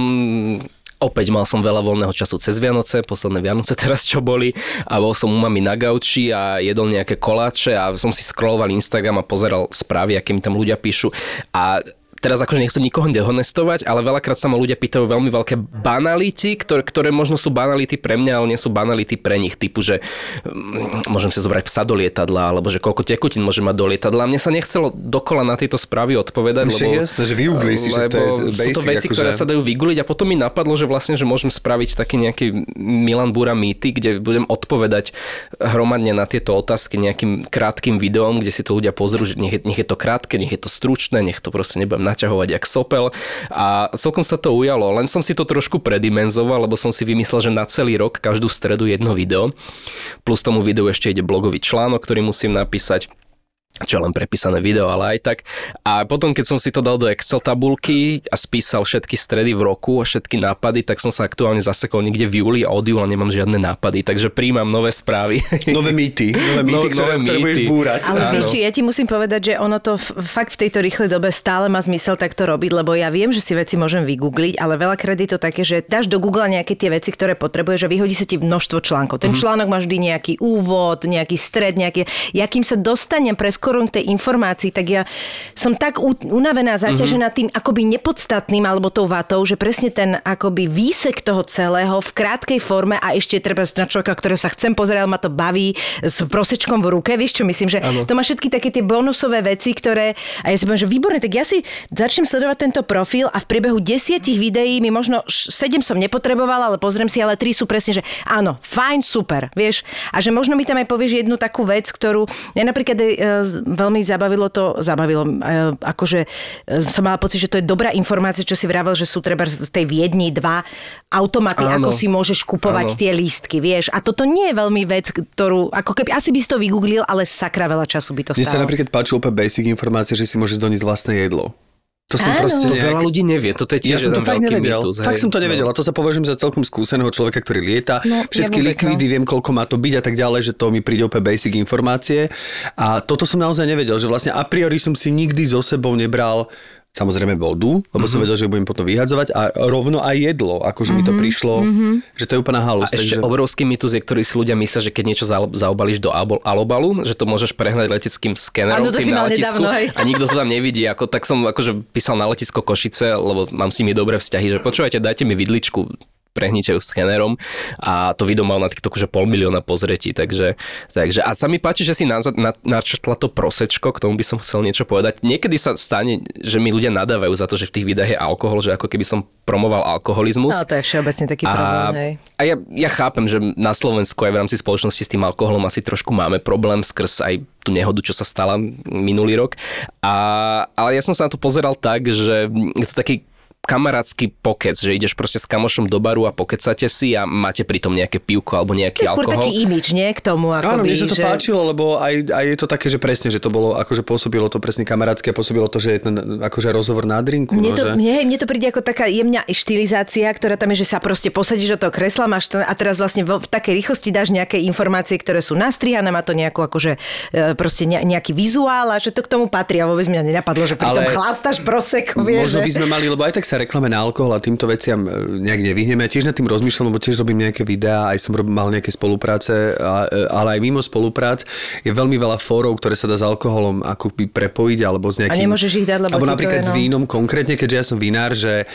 Opäť mal som veľa voľného času cez Vianoce, posledné Vianoce teraz čo boli a bol som u mami na gauči a jedol nejaké koláče a som si scrolloval Instagram a pozeral správy, aké mi tam ľudia píšu a teraz akože nechcem nikoho dehonestovať, ale veľakrát sa ma ľudia pýtajú veľmi veľké banality, ktoré, ktoré možno sú banality pre mňa, ale nie sú banality pre nich. Typu, že um, môžem si zobrať psa do lietadla, alebo že koľko tekutín môže mať do lietadla. Mne sa nechcelo dokola na tieto správy odpovedať, lebo, jasné, že vyugli si, že to je basic, sú to veci, akože... ktoré sa dajú vygoogliť a potom mi napadlo, že vlastne, že môžem spraviť taký nejaký Milan Bura mýty, kde budem odpovedať hromadne na tieto otázky nejakým krátkým videom, kde si to ľudia pozrú, že nech je, nech je to krátke, nech je to stručné, nech to proste nebudem naťahovať jak sopel. A celkom sa to ujalo, len som si to trošku predimenzoval, lebo som si vymyslel, že na celý rok každú stredu jedno video, plus tomu videu ešte ide blogový článok, ktorý musím napísať čo len prepísané video, ale aj tak. A potom, keď som si to dal do Excel tabulky a spísal všetky stredy v roku a všetky nápady, tak som sa aktuálne zasekol niekde v júli a od júla nemám žiadne nápady, takže príjmam nové správy. Nové mýty, nové mýty, no, ktoré, nové ktoré budeš búrať. Ale vieš, ja ti musím povedať, že ono to fakt v tejto rýchlej dobe stále má zmysel takto robiť, lebo ja viem, že si veci môžem vygoogliť, ale veľakrát je to také, že dáš do Google nejaké tie veci, ktoré potrebuješ a vyhodí sa ti množstvo článkov. Ten mm-hmm. článok má vždy nejaký úvod, nejaký stred, nejaký, jakým sa dostanem pre skorom tej informácii, tak ja som tak unavená, zaťažená mm-hmm. tým akoby nepodstatným alebo tou vatou, že presne ten akoby výsek toho celého v krátkej forme a ešte treba na človeka, ktorého sa chcem pozerať, ma to baví s prosečkom v ruke, vieš čo myslím, že ano. to má všetky také tie bonusové veci, ktoré a ja si poviem, že výborné, tak ja si začnem sledovať tento profil a v priebehu desiatich videí mi možno sedem som nepotrebovala, ale pozriem si, ale tri sú presne, že áno, fajn, super, vieš. A že možno mi tam aj povieš jednu takú vec, ktorú ja napríklad e, veľmi zabavilo to, zabavilo, e, akože e, som mala pocit, že to je dobrá informácia, čo si vravel, že sú treba v tej Viedni dva automaty, Áno. ako si môžeš kupovať Áno. tie lístky, vieš. A toto nie je veľmi vec, ktorú, ako keby, asi by si to vygooglil, ale sakra veľa času by to stalo. Mne sa napríklad páčilo úplne basic informácie, že si môžeš doniesť vlastné jedlo. To som Áno. proste nejak... veľa ľudí nevie, toto je tiež ja som to fakt nevedel. Mýtus, fakt som to nevedel no. a to sa považujem za celkom skúseného človeka, ktorý lieta. No, Všetky ja likvidy, no. viem koľko má to byť a tak ďalej, že to mi príde úplne basic informácie. A toto som naozaj nevedel, že vlastne a priori som si nikdy so sebou nebral samozrejme vodu, lebo mm-hmm. som mhm. vedel, že budem potom vyhadzovať a rovno aj jedlo, akože mm-hmm. mi to mhm. prišlo, mm-hmm. že to je úplná halus. A ešte takže... obrovský mýtus je, ktorý si ľudia myslia, že keď niečo zaobalíš do alobalu, že to môžeš prehnať leteckým skenerom ano, tým na letisku nedávno, a nikto to tam nevidí. Ako, tak som akože písal na letisko Košice, lebo mám s nimi dobré vzťahy, že počúvajte, dajte mi vidličku, prehnite ju skenerom a to video mal na TikToku, že pol milióna pozretí, takže, takže a sa mi páči, že si na, na, načrtla to prosečko, k tomu by som chcel niečo povedať. Niekedy sa stane, že mi ľudia nadávajú za to, že v tých videách je alkohol, že ako keby som promoval alkoholizmus. No to je všeobecne taký a, problém, hej. A ja, ja chápem, že na Slovensku aj v rámci spoločnosti s tým alkoholom asi trošku máme problém skrz aj tú nehodu, čo sa stala minulý rok. A, ale ja som sa na to pozeral tak, že je to taký kamarátsky pokec, že ideš proste s kamošom do baru a pokecate si a máte pritom nejaké pivko alebo nejaký je skôr alkohol. taký imič, nie? K tomu. Akoby, Áno, mne sa to že... páčilo, lebo aj, aj je to také, že presne, že to bolo, akože pôsobilo to presne kamarátsky a pôsobilo to, že je ten akože rozhovor na drinku. Mne no, to, že... mne, mne to príde ako taká jemná štilizácia, ktorá tam je, že sa proste posadíš do toho kresla máš to, a teraz vlastne v, v takej rýchlosti dáš nejaké informácie, ktoré sú nastrihané, má to nejakú akože e, proste nejaký vizuál a že to k tomu patrí a vôbec mňa nenapadlo, že pri tom chlastáš prosek, vieš. Možno by sme mali, lebo aj tak sa reklame na alkohol a týmto veciam e, nejak nevyhneme. Tiež nad tým rozmýšľam, lebo tiež robím nejaké videá, aj som mal nejaké spolupráce, e, ale aj mimo spoluprác je veľmi veľa fórov, ktoré sa dá s alkoholom akoby prepojiť alebo s nejakým... A nemôžeš ich dať, lebo Alebo napríklad je, no... s vínom konkrétne, keďže ja som vinár, že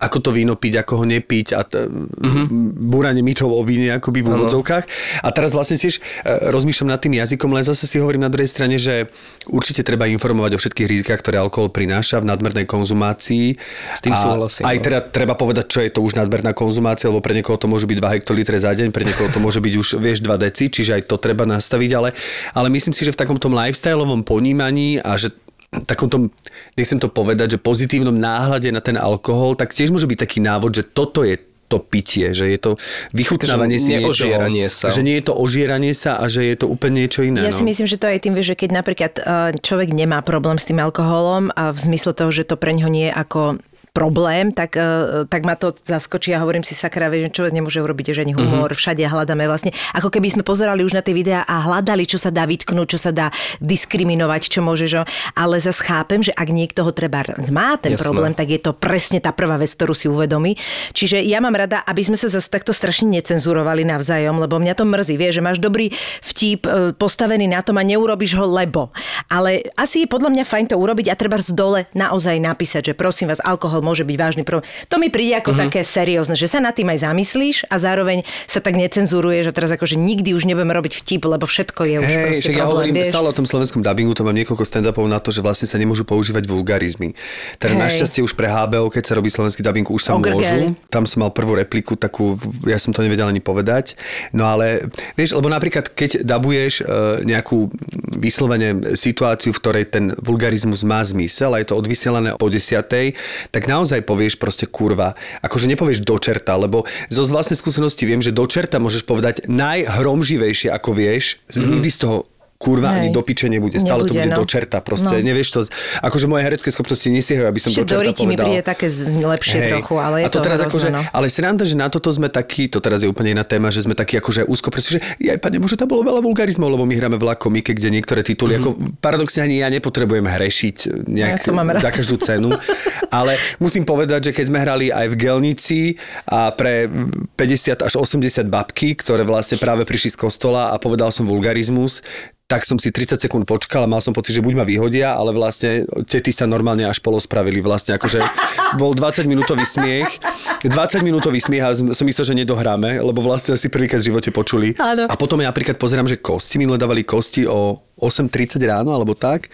ako to víno piť, ako ho nepiť a t- mm-hmm. búranie mýtov o víne akoby v úvodzovkách. A teraz vlastne tiež e, rozmýšľam nad tým jazykom, len zase si hovorím na druhej strane, že určite treba informovať o všetkých rizikách, ktoré alkohol prináša v nadmernej konzumácii. Tým súhlasím. Aj no. teda treba povedať, čo je to už nadmerná konzumácia, lebo pre niekoho to môže byť 2 hektolitre za deň, pre niekoho to môže byť už, vieš, 2 deci, čiže aj to treba nastaviť, ale, ale myslím si, že v takomto lifestyleovom ponímaní a že takomto, nechcem to povedať, že pozitívnom náhľade na ten alkohol, tak tiež môže byť taký návod, že toto je to pitie, že je to vychutnávanie si niečo, sa. že nie je to ožieranie sa a že je to úplne niečo iné. Ja no. si myslím, že to je tým, že keď napríklad eh, človek nemá problém s tým alkoholom a v zmysle toho, že to pre ňo nie je ako problém, tak, e, tak ma to zaskočí a hovorím si sakra, že človek nemôže urobiť že ani humor, uh-huh. všade hľadáme vlastne. Ako keby sme pozerali už na tie videá a hľadali, čo sa dá vytknúť, čo sa dá diskriminovať, čo môže, že... ale zase chápem, že ak niekto ho treba má ten Jasné. problém, tak je to presne tá prvá vec, ktorú si uvedomí. Čiže ja mám rada, aby sme sa zase takto strašne necenzurovali navzájom, lebo mňa to mrzí, vie, že máš dobrý vtip e, postavený na tom a neurobiš ho lebo. Ale asi je podľa mňa fajn to urobiť a treba z dole naozaj napísať, že prosím vás, alkohol môže byť vážny problém. To mi príde ako uh-huh. také seriózne, že sa nad tým aj zamyslíš a zároveň sa tak necenzuruje, že teraz akože nikdy už nebudeme robiť vtip, lebo všetko je už hey, proste ja hovorím vieš? stále o tom slovenskom dubbingu, to mám niekoľko stand-upov na to, že vlastne sa nemôžu používať vulgarizmy. Teda hey. našťastie už pre HBO, keď sa robí slovenský dubbing, už sa Ogrgel. môžu. Tam som mal prvú repliku takú, ja som to nevedel ani povedať. No ale, vieš, lebo napríklad, keď dabuješ e, nejakú vyslovene situáciu, v ktorej ten vulgarizmus má zmysel a je to odvysielané po desiatej, tak naozaj povieš proste kurva. Akože nepovieš do čerta, lebo zo vlastnej skúsenosti viem, že do čerta môžeš povedať najhromživejšie, ako vieš. Mm-hmm. Nikdy z toho kurva Hej. ani do piče nebude. Stále nebude, to bude no. do čerta. Proste no. nevieš to. Akože moje herecké schopnosti nesiehajú, aby som Ešte do čerta mi príde také lepšie Hej. trochu, ale je A to, to teraz hrozné, akože, no. ale sranda, že na toto sme takí, to teraz je úplne iná téma, že sme takí akože úzko, pretože ja pane Bože, tam bolo veľa vulgarizmov, lebo my hráme v Lakomike, kde niektoré tituly, mm-hmm. ako paradoxne ani ja nepotrebujem hrešiť nejak ja za každú cenu, ale musím povedať, že keď sme hrali aj v Gelnici a pre 50 až 80 babky, ktoré vlastne práve prišli z kostola a povedal som vulgarizmus, tak som si 30 sekúnd počkal a mal som pocit, že buď ma vyhodia, ale vlastne tety sa normálne až polospravili. Vlastne akože bol 20 minútový smiech. 20 minútový smiech a som myslel, že nedohráme, lebo vlastne si prvýkrát v živote počuli. Áno. A potom ja napríklad pozerám, že kosti, minule dávali kosti o 8.30 ráno alebo tak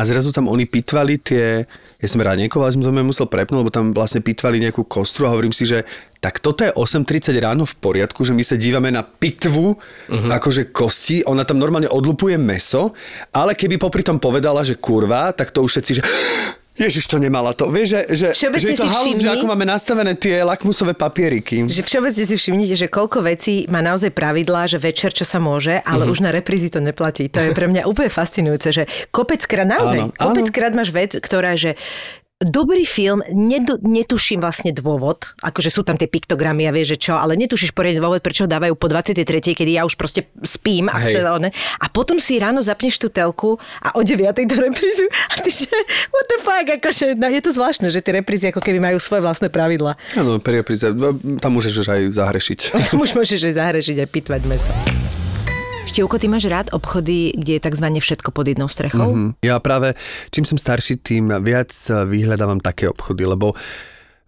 a zrazu tam oni pitvali tie, ja som rád niekoho, ale som to musel prepnúť, lebo tam vlastne pitvali nejakú kostru a hovorím si, že tak toto je 8.30 ráno v poriadku, že my sa dívame na pitvu, uh-huh. akože kosti, ona tam normálne odlupuje meso, ale keby popri tom povedala, že kurva, tak to už všetci, že Ježiš, to nemala to. Vieš, že, že, že je to halus, že ako máme nastavené tie lakmusové papieriky. Že všeobecne si všimnite, že koľko vecí má naozaj pravidlá, že večer čo sa môže, ale uh-huh. už na reprízi to neplatí. To je pre mňa úplne fascinujúce, že kopeckrát naozaj, áno, kopeckrát máš vec, ktorá, že dobrý film, nedu, netuším vlastne dôvod, akože sú tam tie piktogramy a vieš, že čo, ale netušíš poriadne dôvod, prečo ho dávajú po 23. kedy ja už proste spím a chce one. A potom si ráno zapneš tú telku a o 9. do reprízu a ty že, what the fuck, akože, no, je to zvláštne, že tie reprízy ako keby majú svoje vlastné pravidla. Áno, pri repríze, tam môžeš aj zahrešiť. tam už môžeš aj zahrešiť, aj pitvať meso. Števko, ty máš rád obchody, kde je tzv. všetko pod jednou strechou? Mm-hmm. Ja práve, čím som starší, tým viac vyhľadávam také obchody, lebo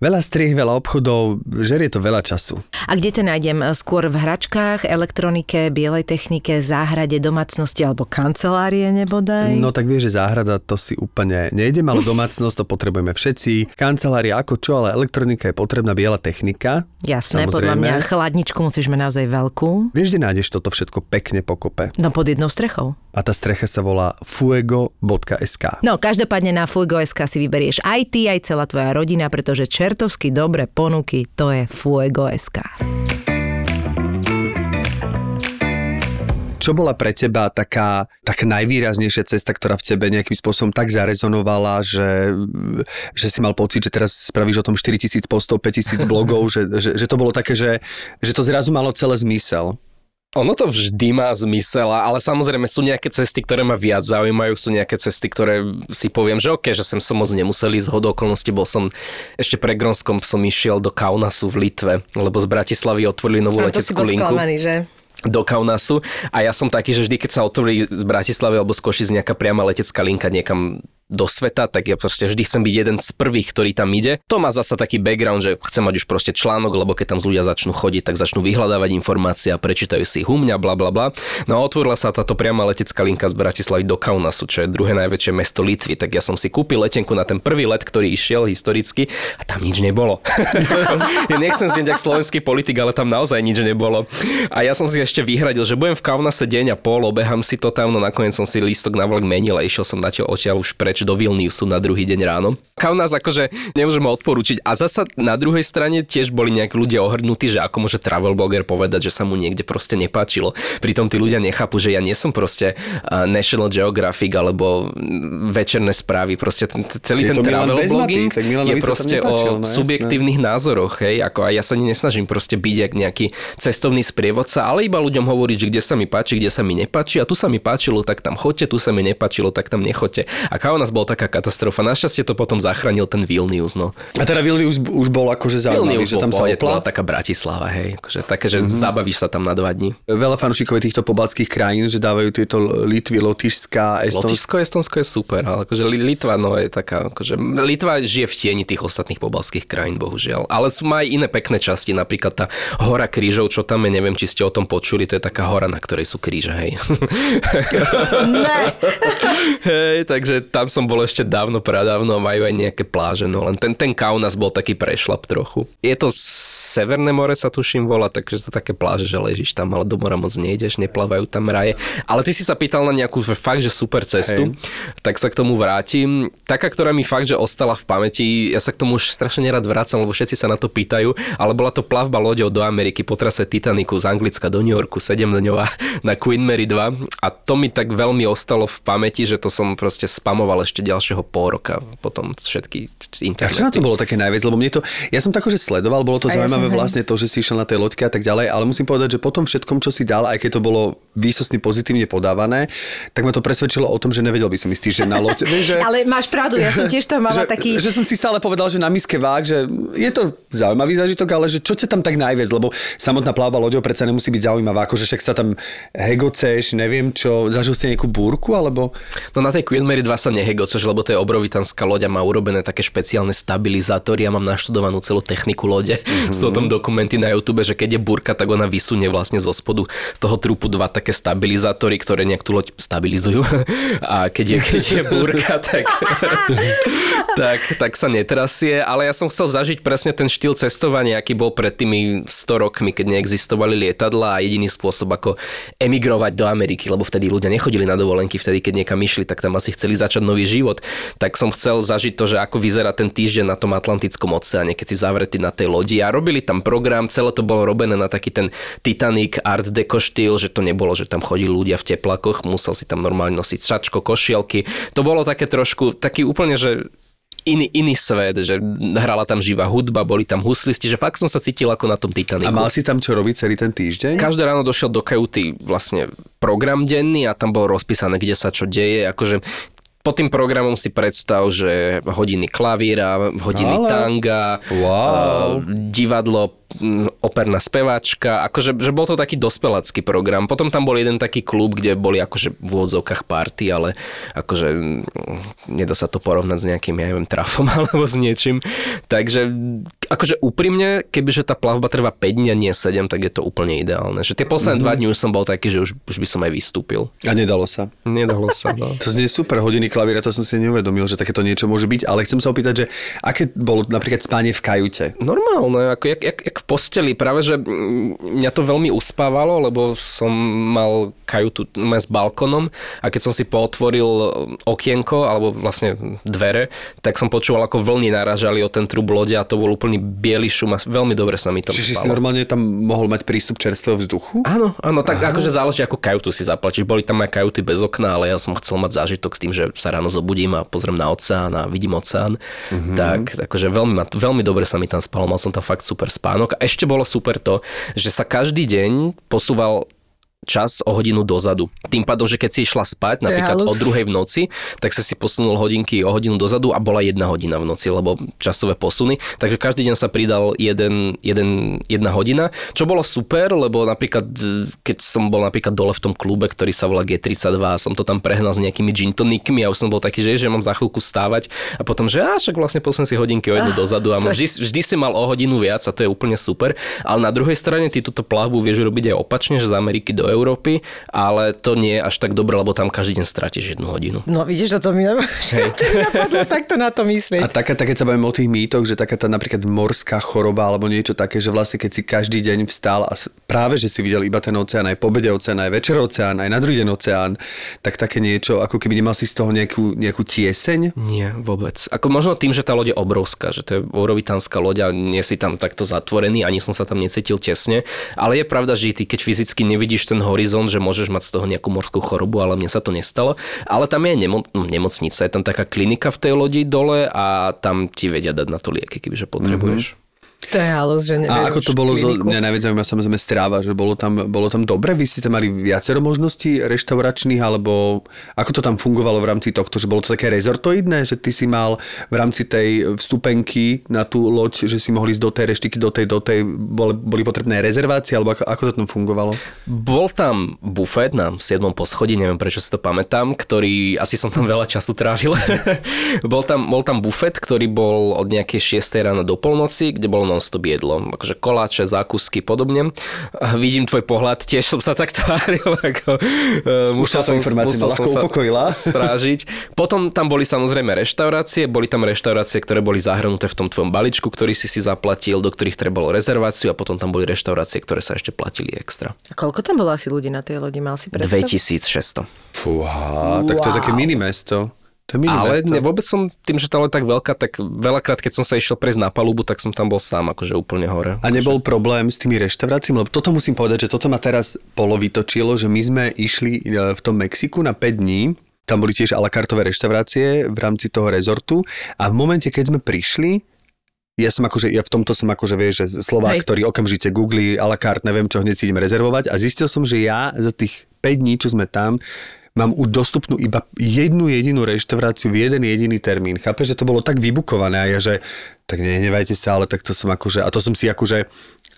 Veľa striech, veľa obchodov, žerie to veľa času. A kde to nájdem? Skôr v hračkách, elektronike, bielej technike, záhrade, domácnosti alebo kancelárie nebodaj? No tak vieš, že záhrada to si úplne nejde, ale domácnosť to potrebujeme všetci. Kancelária ako čo, ale elektronika je potrebná, biela technika. Jasné, samozrejme. podľa mňa chladničku musíš mať naozaj veľkú. Vieš, kde nájdeš toto všetko pekne pokope? No pod jednou strechou. A tá strecha sa volá fuego.sk. No, každopádne na fuego.sk si vyberieš aj ty, aj celá tvoja rodina, pretože čer čertovsky dobré ponuky, to je Fuego.sk. Čo bola pre teba taká, taká najvýraznejšia cesta, ktorá v tebe nejakým spôsobom tak zarezonovala, že, že si mal pocit, že teraz spravíš o tom 4000 postov, 5000 blogov, že, že, že to bolo také, že, že to zrazu malo celé zmysel? Ono to vždy má zmysel, ale samozrejme sú nejaké cesty, ktoré ma viac zaujímajú, sú nejaké cesty, ktoré si poviem, že OK, že sem som moc nemusel ísť, hodou okolností bol som ešte pre Gronskom som išiel do Kaunasu v Litve, lebo z Bratislavy otvorili novú leteckú linku. Sklamaný, že? do Kaunasu a ja som taký, že vždy, keď sa otvorí z Bratislavy alebo z Košic nejaká priama letecká linka niekam do sveta, tak ja proste vždy chcem byť jeden z prvých, ktorý tam ide. To má zasa taký background, že chcem mať už proste článok, lebo keď tam ľudia začnú chodiť, tak začnú vyhľadávať informácie a prečítajú si hu mňa, bla bla bla. No a otvorila sa táto priama letecká linka z Bratislavy do Kaunasu, čo je druhé najväčšie mesto Litvy. Tak ja som si kúpil letenku na ten prvý let, ktorý išiel historicky a tam nič nebolo. ja nechcem znieť ako slovenský politik, ale tam naozaj nič nebolo. A ja som si ešte vyhradil, že budem v Kaunase deň a pol, obehám si to tam, no nakoniec som si lístok na vlak menil a išiel som na odtiaľ už preč do Vilniusu na druhý deň ráno. Kaunas akože nemôžem ho odporúčiť. A zasa na druhej strane tiež boli nejakí ľudia ohrnutí, že ako môže travel blogger povedať, že sa mu niekde proste nepáčilo. Pritom tí ľudia nechápu, že ja nie som proste National Geographic alebo večerné správy. Proste ten, celý ten travel blogging je proste o no, subjektívnych názoroch. Hej, ako aj ja sa nesnažím proste byť jak nejaký cestovný sprievodca, ale iba ľuďom hovoriť, že kde sa mi páči, kde sa mi nepáči a tu sa mi páčilo, tak tam chodte, tu sa mi nepáčilo, tak tam nechoďte. A Kaunas bol taká katastrofa. Našťastie to potom zachránil ten Vilnius. No. A teda Vilnius už bol akože zaujímavý, Vilnius že tam sa opla? taká Bratislava, hej. Akože také, že mm-hmm. zabavíš sa tam na dva dní. Veľa fanúšikov týchto pobalských krajín, že dávajú tieto Litvy, Lotyšská, Estonsko. Lotyšsko, Estonsko je super, ale akože Litva, no je taká, akože Litva žije v tieni tých ostatných pobalských krajín, bohužiaľ. Ale sú aj iné pekné časti, napríklad tá hora krížov, čo tam je, neviem, či ste o tom počuli, to je taká hora, na ktorej sú kríže, hej. hej, takže tam som bol ešte dávno, pradávno, majú aj nejaké pláže, no len ten, ten Kaunas bol taký prešlap trochu. Je to Severné more sa tuším volá, takže to také pláže, že ležíš tam, ale do mora moc nejdeš, neplávajú tam raje. Ale ty si sa pýtal na nejakú fakt, že super cestu, hej. tak sa k tomu vrátim. Taká, ktorá mi fakt, že ostala v pamäti, ja sa k tomu už strašne nerad vracam, lebo všetci sa na to pýtajú, ale bola to plavba loďou do Ameriky po trase Titaniku z Anglicka do New Yorku, 7 dňová na Queen Mary 2 a to mi tak veľmi ostalo v pamäti, že to som proste spamoval ešte ďalšieho pol roka potom všetky internet. A čo na to bolo také najviac? Lebo mne to, ja som tak, že sledoval, bolo to a zaujímavé ja vlastne to, že si išiel na tej loďke a tak ďalej, ale musím povedať, že potom všetkom, čo si dal, aj keď to bolo výsostne pozitívne podávané, tak ma to presvedčilo o tom, že nevedel by som ísť že na loď. že, ale máš pravdu, ja som tiež tam mala že, taký... Že som si stále povedal, že na miske váh, že je to zaujímavý zážitok, ale že čo ťa tam tak najviac, lebo samotná plavba loďou predsa nemusí byť zaujímavá, akože však sa tam hegoceš, neviem čo, zažil si nejakú búrku, alebo... No na tej Queen Mary 2 sa nehegoceš, lebo to je obrovitanská loď a má urobené také špeciálne stabilizátory. Ja mám naštudovanú celú techniku lode. Mm-hmm. Sú o tom dokumenty na YouTube, že keď je búrka, tak ona vysunie vlastne zo spodu z toho trupu dva také stabilizátory, ktoré nejak tú loď stabilizujú. A keď je, keď je búrka, tak, tak, tak sa netrasie. Ale ja som chcel zažiť presne ten štýl cestovania, aký bol pred tými 100 rokmi, keď neexistovali lietadla a jediný spôsob, ako emigrovať do Ameriky, lebo vtedy ľudia nechodili na dovolenky, vtedy keď niekam išli, tak tam asi chceli začať nový život. Tak som chcel zažiť to, že ako vyzerá ten týždeň na tom Atlantickom oceáne, keď si zavretý na tej lodi. A robili tam program, celé to bolo robené na taký ten Titanic Art Deco štýl, že to nebolo, že tam chodili ľudia v teplakoch, musel si tam normálne nosiť šačko, košielky. To bolo také trošku, taký úplne, že iný, iný svet, že hrala tam živá hudba, boli tam huslisti, že fakt som sa cítil ako na tom Titaniku. A mal si tam čo robiť celý ten týždeň? Každé ráno došiel do kajuty vlastne program denný a tam bolo rozpísané, kde sa čo deje. Akože pod tým programom si predstav, že hodiny klavíra, hodiny Ale... tanga, wow. uh, divadlo, operná speváčka, akože že bol to taký dospelácky program. Potom tam bol jeden taký klub, kde boli akože v úvodzovkách party, ale akože nedá sa to porovnať s nejakým, ja neviem, trafom alebo s niečím. Takže akože úprimne, kebyže tá plavba trvá 5 dní a nie 7, tak je to úplne ideálne. Že tie posledné mm-hmm. 2 dní už som bol taký, že už, už by som aj vystúpil. A nedalo sa? Nedalo sa, no. to znie super, hodiny klavíra, to som si neuvedomil, že takéto niečo môže byť, ale chcem sa opýtať, že aké bolo napríklad spanie v kajute? Normálne, ako jak, jak, jak v posteli. Práve, že mňa to veľmi uspávalo, lebo som mal kajutu s balkonom a keď som si pootvoril okienko, alebo vlastne dvere, tak som počúval, ako vlny naražali o ten trub lode a to bol úplný biely šum a veľmi dobre sa mi tam Čiže spalo. si normálne tam mohol mať prístup čerstvého vzduchu? Áno, áno, tak Aha. akože záleží, ako kajutu si zaplatíš. Boli tam aj kajuty bez okna, ale ja som chcel mať zážitok s tým, že sa ráno zobudím a pozriem na oceán a vidím oceán. Mm-hmm. Tak, akože veľmi, veľmi dobre sa mi tam spalo, mal som tam fakt super spánok a ešte bolo super to, že sa každý deň posúval čas o hodinu dozadu. Tým pádom, že keď si išla spať, napríklad o druhej v noci, tak sa si posunul hodinky o hodinu dozadu a bola jedna hodina v noci, lebo časové posuny. Takže každý deň sa pridal jeden, jeden, jedna hodina, čo bolo super, lebo napríklad, keď som bol napríklad dole v tom klube, ktorý sa volá G32 a som to tam prehnal s nejakými gin tonikmi a už som bol taký, že, že mám za chvíľku stávať a potom, že a však vlastne posunul si hodinky o jednu ah, dozadu a vždy, vždy si mal o hodinu viac a to je úplne super. Ale na druhej strane ty túto plavbu vieš robiť aj opačne, že z Ameriky do Európy, ale to nie je až tak dobre, lebo tam každý deň stratíš jednu hodinu. No vidíš, že to mi napadlo takto na to myslieť. A taká, keď sa bavíme o tých mýtoch, že taká tá napríklad morská choroba alebo niečo také, že vlastne keď si každý deň vstal a práve, že si videl iba ten oceán, aj po obede oceán, aj večer oceán, aj na druhý deň oceán, tak také niečo, ako keby nemal si z toho nejakú, nejakú tieseň? Nie, vôbec. Ako možno tým, že tá loď je obrovská, že to je obrovitánska loď a nie si tam takto zatvorený, ani som sa tam necítil tesne, ale je pravda, že ty keď fyzicky nevidíš ten horizont, že môžeš mať z toho nejakú morskú chorobu, ale mne sa to nestalo. Ale tam je nemo- no, nemocnica, je tam taká klinika v tej lodi dole a tam ti vedia dať na to lieky, kebyže potrebuješ. Mm-hmm. To je halus, že A ako to bolo, zo, mňa najviac zaujíma samozrejme stráva, že bolo tam, bolo tam dobre, vy ste tam mali viacero možností reštauračných, alebo ako to tam fungovalo v rámci tohto, že bolo to také rezortoidné, že ty si mal v rámci tej vstupenky na tú loď, že si mohli ísť do tej reštiky, do tej, do tej, boli, boli potrebné rezervácie, alebo ako, ako to tam fungovalo? Bol tam bufet na 7. poschodí, neviem prečo si to pamätám, ktorý, asi som tam veľa času trávil. bol, tam, bol tam bufet, ktorý bol od nejakej 6. rána do polnoci, kde bolo non-stop jedlo. Akože koláče, zákusky, podobne. A vidím tvoj pohľad, tiež som sa tak tváril. Ako, uh, musel som, musel som sa upokojila. strážiť. Potom tam boli samozrejme reštaurácie, boli tam reštaurácie, ktoré boli zahrnuté v tom tvojom balíčku, ktorý si si zaplatil, do ktorých trebalo rezerváciu a potom tam boli reštaurácie, ktoré sa ešte platili extra. A koľko tam bolo asi ľudí na tej lodi? Mal si predstav? 2600. Fúha, wow. tak to je také mini mesto. To je Ale ne, vôbec som, tým, že to je tak veľká, tak veľakrát, keď som sa išiel prejsť na palubu, tak som tam bol sám, akože úplne hore. A nebol akože... problém s tými reštauráciami? Lebo toto musím povedať, že toto ma teraz polovitočilo, že my sme išli e, v tom Mexiku na 5 dní, tam boli tiež alakartové reštaurácie v rámci toho rezortu a v momente, keď sme prišli, ja som akože, ja v tomto som akože, vieš, že Slovák, Hej. ktorý okamžite googlí a la carte, neviem čo, hneď si idem rezervovať a zistil som, že ja za tých 5 dní, čo sme tam, mám už dostupnú iba jednu jedinú reštauráciu v jeden jediný termín. Chápe, že to bolo tak vybukované a ja, že tak nehnevajte sa, ale tak to som akože, a to som si akože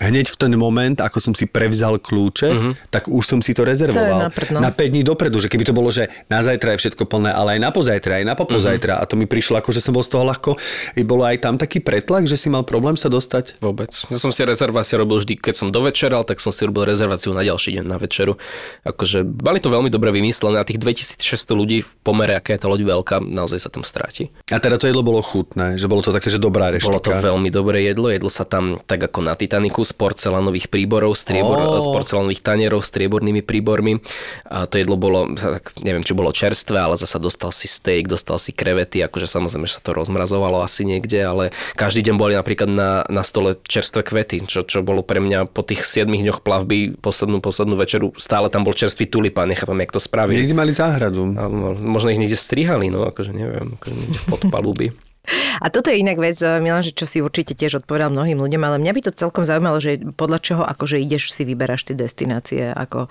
hneď v ten moment, ako som si prevzal kľúče, uh-huh. tak už som si to rezervoval. To no. Na 5 dní dopredu, že keby to bolo, že na zajtra je všetko plné, ale aj na pozajtra, aj na popozajtra. Uh-huh. A to mi prišlo ako, že som bol z toho ľahko. I bolo aj tam taký pretlak, že si mal problém sa dostať? Vôbec. Ja som si rezerváciu robil vždy, keď som dovečeral, tak som si robil rezerváciu na ďalší deň na večeru. Akože mali to veľmi dobre vymyslené a tých 2600 ľudí v pomere, aká je tá loď veľká, naozaj sa tam stráti. A teda to jedlo bolo chutné, že bolo to také, že dobrá reštika. Bolo to veľmi dobré jedlo, jedlo sa tam tak ako na Titaniku z porcelánových príborov, striebor, oh. z porcelánových tanierov s striebornými príbormi. A to jedlo bolo, tak neviem, či bolo čerstvé, ale zasa dostal si steak, dostal si krevety, akože samozrejme, že sa to rozmrazovalo asi niekde, ale každý deň boli napríklad na, na stole čerstvé kvety, čo, čo bolo pre mňa po tých 7 dňoch plavby, poslednú, poslednú večeru, stále tam bol čerstvý tulipán, nechápam, jak to spraviť. Niekde mali záhradu. A možno ich niekde strihali, no akože neviem, akože niekde pod paluby. A toto je inak vec, eh, Milan, že čo si určite tiež odpovedal mnohým ľuďom, ale mňa by to celkom zaujímalo, že podľa čoho akože ideš si vyberáš tie destinácie, ako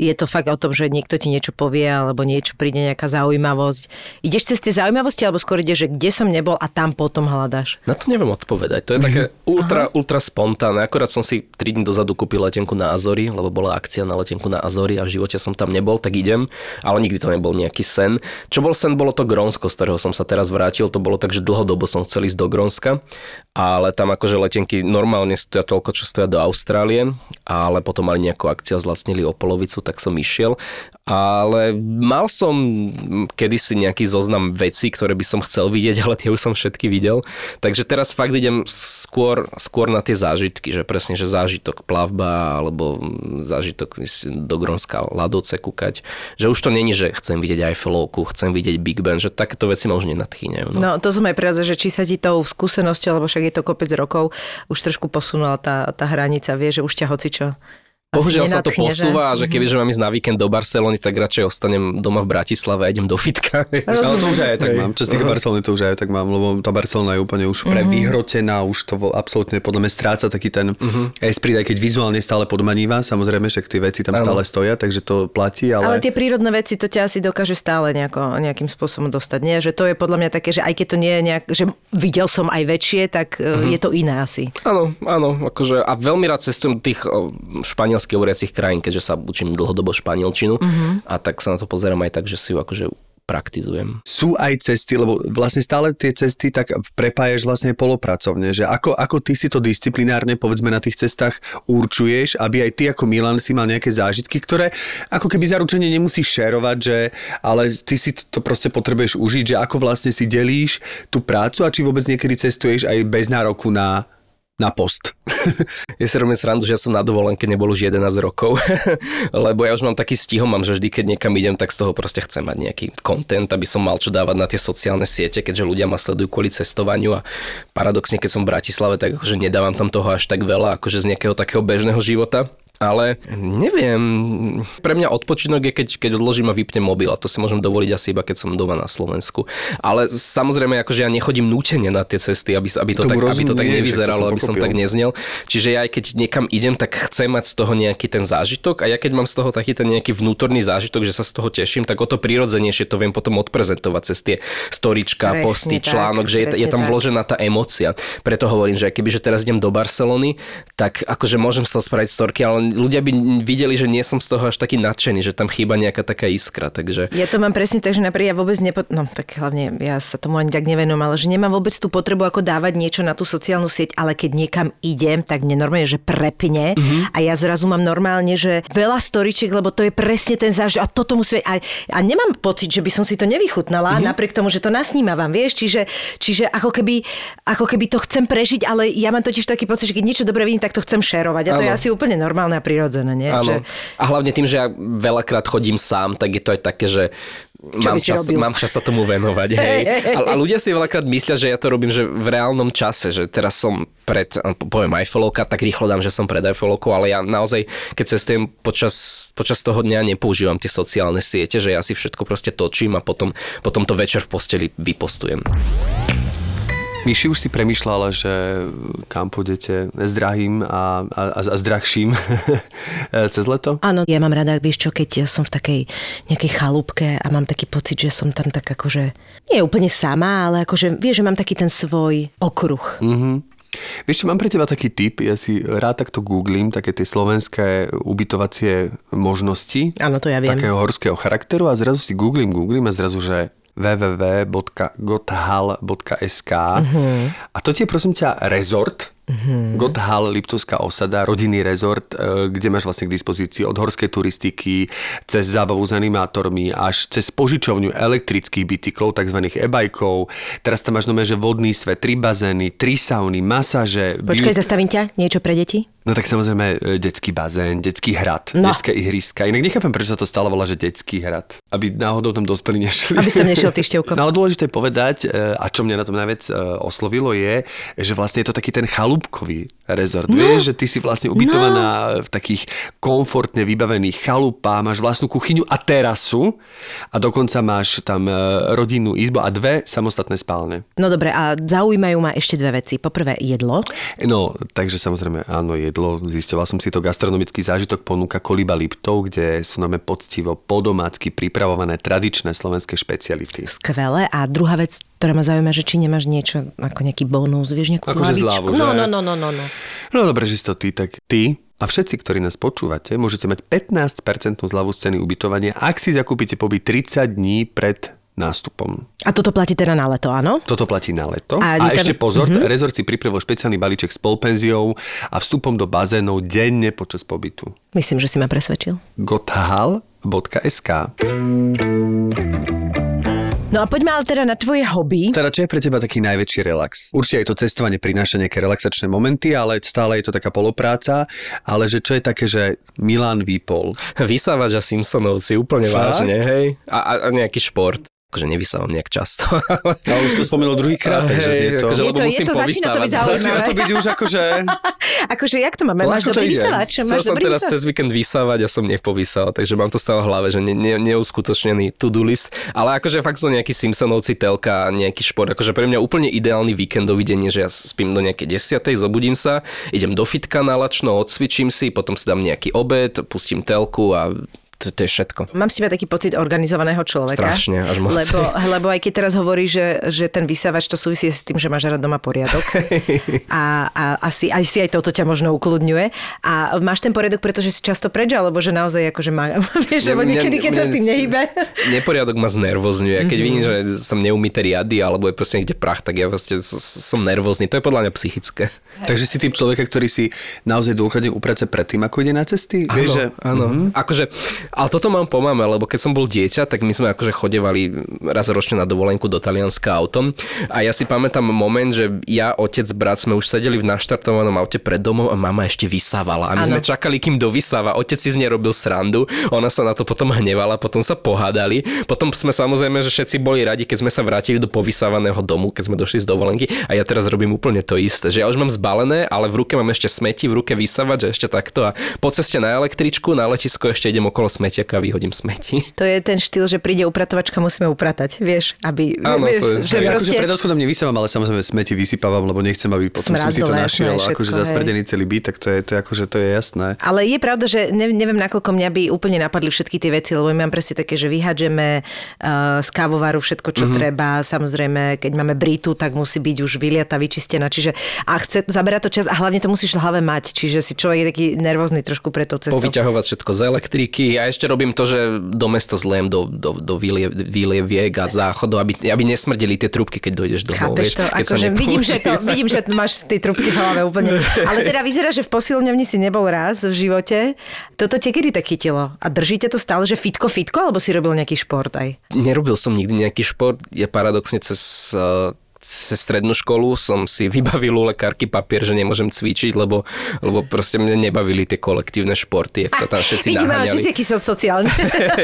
je to fakt o tom, že niekto ti niečo povie alebo niečo príde nejaká zaujímavosť. Ideš cez tie zaujímavosti alebo skôr ideš, že kde som nebol a tam potom hľadaš? Na to neviem odpovedať. To je také ultra, ultra spontánne. Akorát som si 3 dní dozadu kúpil letenku na Azory, lebo bola akcia na letenku na Azory a v živote som tam nebol, tak idem. Ale nikdy to nebol nejaký sen. Čo bol sen, bolo to Grónsko, z ktorého som sa teraz vrátil. To bolo tak, že dlhodobo som chcel ísť do Grónska, ale tam akože letenky normálne stoja toľko, čo stoja do Austrálie, ale potom mali nejakú akciu, zlacnili o polovicu, tak som išiel. Ale mal som kedysi nejaký zoznam vecí, ktoré by som chcel vidieť, ale tie už som všetky videl. Takže teraz fakt idem skôr, skôr na tie zážitky, že presne, že zážitok plavba alebo zážitok do Gronska ľadovce kúkať. Že už to není, že chcem vidieť Eiffelovku, chcem vidieť Big Ben, že takéto veci ma už nenadchýňajú. No. no to som aj priradza, že či sa ti tou skúsenosťou, lebo však je to kopec rokov, už trošku posunula tá, tá hranica, vie, že už ťa hocičo Bohužiaľ sa to posúva, že, že keby že mám ísť na víkend do Barcelony, tak radšej ostanem doma v Bratislave a idem do fitka. Ale to už aj tak mám. Čo sa týka Barcelony, to už aj tak mám, lebo tá Barcelona je úplne už prevyhrotená, už to absolútne podľa mňa stráca taký ten uh-huh. esprit, aj keď vizuálne stále podmaníva, samozrejme, že tie veci tam stále stoja, takže to platí. Ale... ale tie prírodné veci, to ťa asi dokáže stále nejako, nejakým spôsobom dostať. Nie, že to je podľa mňa také, že aj keď to nie je nejak, že videl som aj väčšie, tak uh-huh. je to iné asi. Áno, áno, akože a veľmi rád cestujem tých španielských hovoriacich krajín, keďže sa učím dlhodobo španielčinu uh-huh. a tak sa na to pozerám aj tak, že si ju akože praktizujem. Sú aj cesty, lebo vlastne stále tie cesty tak prepájaš vlastne polopracovne, že ako, ako ty si to disciplinárne povedzme na tých cestách určuješ, aby aj ty ako Milan si mal nejaké zážitky, ktoré ako keby zaručenie nemusíš šerovať, že ale ty si to proste potrebuješ užiť, že ako vlastne si delíš tú prácu a či vôbec niekedy cestuješ aj bez nároku na na post. ja si robím srandu, že ja som na dovolenke nebol už 11 rokov, lebo ja už mám taký stihom, mám, že vždy, keď niekam idem, tak z toho proste chcem mať nejaký content, aby som mal čo dávať na tie sociálne siete, keďže ľudia ma sledujú kvôli cestovaniu a paradoxne, keď som v Bratislave, tak akože nedávam tam toho až tak veľa, akože z nejakého takého bežného života ale neviem, pre mňa odpočinok je, keď, keď odložím a vypnem mobil a to si môžem dovoliť asi iba, keď som doma na Slovensku. Ale samozrejme, akože ja nechodím nútene na tie cesty, aby, aby, to, tak, aby to tak nevyzeralo, aby som tak neznel. Čiže ja aj keď niekam idem, tak chcem mať z toho nejaký ten zážitok a ja keď mám z toho taký ten nejaký vnútorný zážitok, že sa z toho teším, tak o to prirodzenejšie to viem potom odprezentovať cez tie storička, presne posty, tak, článok, že je, je tam tak. vložená tá emocia. Preto hovorím, že keby že teraz idem do Barcelony, tak akože môžem z toho spraviť storky, ale ľudia by videli, že nie som z toho až taký nadšený, že tam chýba nejaká taká iskra. Takže... Ja to mám presne tak, že napríklad ja vôbec nepo... no tak hlavne ja sa tomu ani tak nevenujem, ale že nemám vôbec tú potrebu ako dávať niečo na tú sociálnu sieť, ale keď niekam idem, tak mne normálne, že prepne mm-hmm. a ja zrazu mám normálne, že veľa storičiek, lebo to je presne ten záž a toto musí a, a nemám pocit, že by som si to nevychutnala, mm-hmm. napriek tomu, že to nasnímavam, vieš, čiže, čiže ako, keby, ako keby to chcem prežiť, ale ja mám totiž taký pocit, že keď niečo dobre vidím, tak to chcem šerovať a to ano. je asi úplne normálne prirodzené, nie? Áno. Že... A hlavne tým, že ja veľakrát chodím sám, tak je to aj také, že mám čas, mám čas sa tomu venovať. Hej. A, a ľudia si veľakrát myslia, že ja to robím že v reálnom čase, že teraz som pred, poviem Eiffelovka, tak rýchlo dám, že som pred Eiffelovkou, ale ja naozaj, keď cestujem počas, počas toho dňa, nepoužívam tie sociálne siete, že ja si všetko proste točím a potom, potom to večer v posteli vypostujem. Myši už si premyšľala, že kam pôjdete s drahým a, a, a s drahším cez leto? Áno, ja mám rada, vieš čo, keď ja som v takej nejakej chalúbke a mám taký pocit, že som tam tak akože, nie úplne sama, ale akože, vieš, že mám taký ten svoj okruh. Mm-hmm. Vieš čo, mám pre teba taký tip, ja si rád takto googlím, také tie slovenské ubytovacie možnosti. Áno, to ja viem. Takého horského charakteru a zrazu si googlím, googlím a zrazu, že www.gothal.sk uh-huh. a to je prosím ťa rezort, Mm-hmm. Gotthal, Liptovská osada, rodinný rezort, e, kde máš vlastne k dispozícii od horskej turistiky, cez zábavu s animátormi, až cez požičovňu elektrických bicyklov, tzv. e-bajkov. Teraz tam máš nové, že vodný svet, tri bazény, tri sauny, masáže. Počkaj, zastavím ťa, niečo pre deti? No tak samozrejme e, detský bazén, detský hrad, no. detské ihriska. Inak nechápem, prečo sa to stále volá, že detský hrad. Aby náhodou tam dospelí nešli. Aby ste nešiel ty števko. No ale dôležité povedať, e, a čo mňa na tom najviac e, oslovilo je, že vlastne je to taký ten chalúbkový rezort. No. Vieš, že ty si vlastne ubytovaná no. v takých komfortne vybavených chalupách, máš vlastnú kuchyňu a terasu a dokonca máš tam rodinnú izbu a dve samostatné spálne. No dobre, a zaujímajú ma ešte dve veci. Poprvé jedlo. No, takže samozrejme áno, je jedlo, zisťoval som si to, gastronomický zážitok ponúka Koliba Liptov, kde sú nám poctivo podomácky pripravované tradičné slovenské špeciality. Skvelé. A druhá vec, ktorá ma zaujíma, že či nemáš niečo ako nejaký bonus, vieš, nejakú Akože zľavu, no, no, no, no, no, no. No dobre, že si to ty, tak ty a všetci, ktorí nás počúvate, môžete mať 15% zľavu z ceny ubytovania, ak si zakúpite pobyt 30 dní pred nástupom. A toto platí teda na leto, áno? Toto platí na leto. A, a ešte pozor, mm-hmm. rezort si pripravil špeciálny balíček s polpenziou a vstupom do bazénov denne počas pobytu. Myslím, že si ma presvedčil. gothal.sk No a poďme ale teda na tvoje hobby. Teda čo je pre teba taký najväčší relax? Určite aj to cestovanie prináša nejaké relaxačné momenty, ale stále je to taká polopráca. Ale že čo je také, že Milan Výpol? Vysávač a Simpsonovci, úplne Fakt? vážne, hej? A, a, a nejaký šport. Akože nevysávam nejak často. Ale už to spomenul druhýkrát, takže je to... akože, Je lebo to- je musím to- začína to byť zaujímavé. Začína to byť už akože... Akože, jak to máme? No, Máš dobrý vysávač? Chcel som teraz cez víkend vysávať a som nepovysal, takže mám to stále v hlave, že ne, ne, neuskutočnený to-do list. Ale akože fakt sú nejakí Simpsonovci, telka, nejaký šport. Akože pre mňa úplne ideálny víkendový deň je, že ja spím do nejakej desiatej, zobudím sa, idem do fitka na lačno, odcvičím si, potom si dám nejaký obed, pustím telku a to, to je všetko. Mám s teba taký pocit organizovaného človeka. Strašne, až moc. Lebo, lebo aj keď teraz hovorí, že, že ten vysávač to súvisí s tým, že máš rád doma poriadok. a, a asi, aj si aj toto ťa možno ukludňuje. A máš ten poriadok, pretože si často preč, alebo že naozaj akože má, vieš, Mne- niekedy, keď sa s tým nehybe. Neporiadok ma znervozňuje. Keď Mhm. vidím, že som neumité riady alebo je proste niekde prach, tak ja proste som nervózny. To je podľa mňa psychické. Takže si typ človeka, ktorý si naozaj dôkladne uprace predtým, ako ide na cesty? Vieš, že... Áno, mm-hmm. akože, ale toto mám po mame, lebo keď som bol dieťa, tak my sme akože chodevali raz ročne na dovolenku do Talianska autom. A ja si pamätám moment, že ja, otec, brat sme už sedeli v naštartovanom aute pred domom a mama ešte vysávala. A my Áno. sme čakali, kým dovysáva. Otec si z nej robil srandu, ona sa na to potom hnevala, potom sa pohádali, potom sme samozrejme, že všetci boli radi, keď sme sa vrátili do povysávaného domu, keď sme došli z dovolenky. A ja teraz robím úplne to isté, že ja už mám zbalené, ale v ruke mám ešte smeti, v ruke vysávať, že ešte takto. A po ceste na električku, na letisko ešte idem okolo smetiaka a vyhodím smeti. To je ten štýl, že príde upratovačka, musíme upratať, vieš, aby... Áno, vieš, to je- že Ja proste... akože pred odchodom nevysávam, ale samozrejme smeti vysypávam, lebo nechcem, aby potom som si to našiel všetko, akože hej. zasmrdený celý byt, tak to je, to je akože to je jasné. Ale je pravda, že ne, neviem, nakoľko mňa by úplne napadli všetky tie veci, lebo my mám presne také, že vyhadžeme uh, z kávovaru všetko, čo mm-hmm. treba. Samozrejme, keď máme britu, tak musí byť už vyliata, vyčistená. Čiže a chce, zaberá to čas a hlavne to musíš v hlave mať. Čiže si človek je taký nervózny trošku pre to cestou. Povyťahovať všetko z elektriky a ešte robím to, že do mesta zliem do, do, do výlie, výlieviek a záchodov, aby, aby nesmrdeli tie trubky, keď dojdeš domov. Chápeš vieš, to? keď Akože vidím, že to, vidím, že máš tie trubky v hlave úplne. Ale teda vyzerá, že v posilňovni si nebol raz v živote. Toto te kedy tak chytilo? A držíte to stále, že fitko, fitko, alebo si robil nejaký šport aj? Nerobil som nikdy nejaký šport. Ja paradoxne cez eh, cez strednú školu som si vybavil u lekárky papier, že nemôžem cvičiť, lebo, lebo proste mne nebavili tie kolektívne športy, ak sa tam všetci Vidím, že naháňali. aký som sociálny.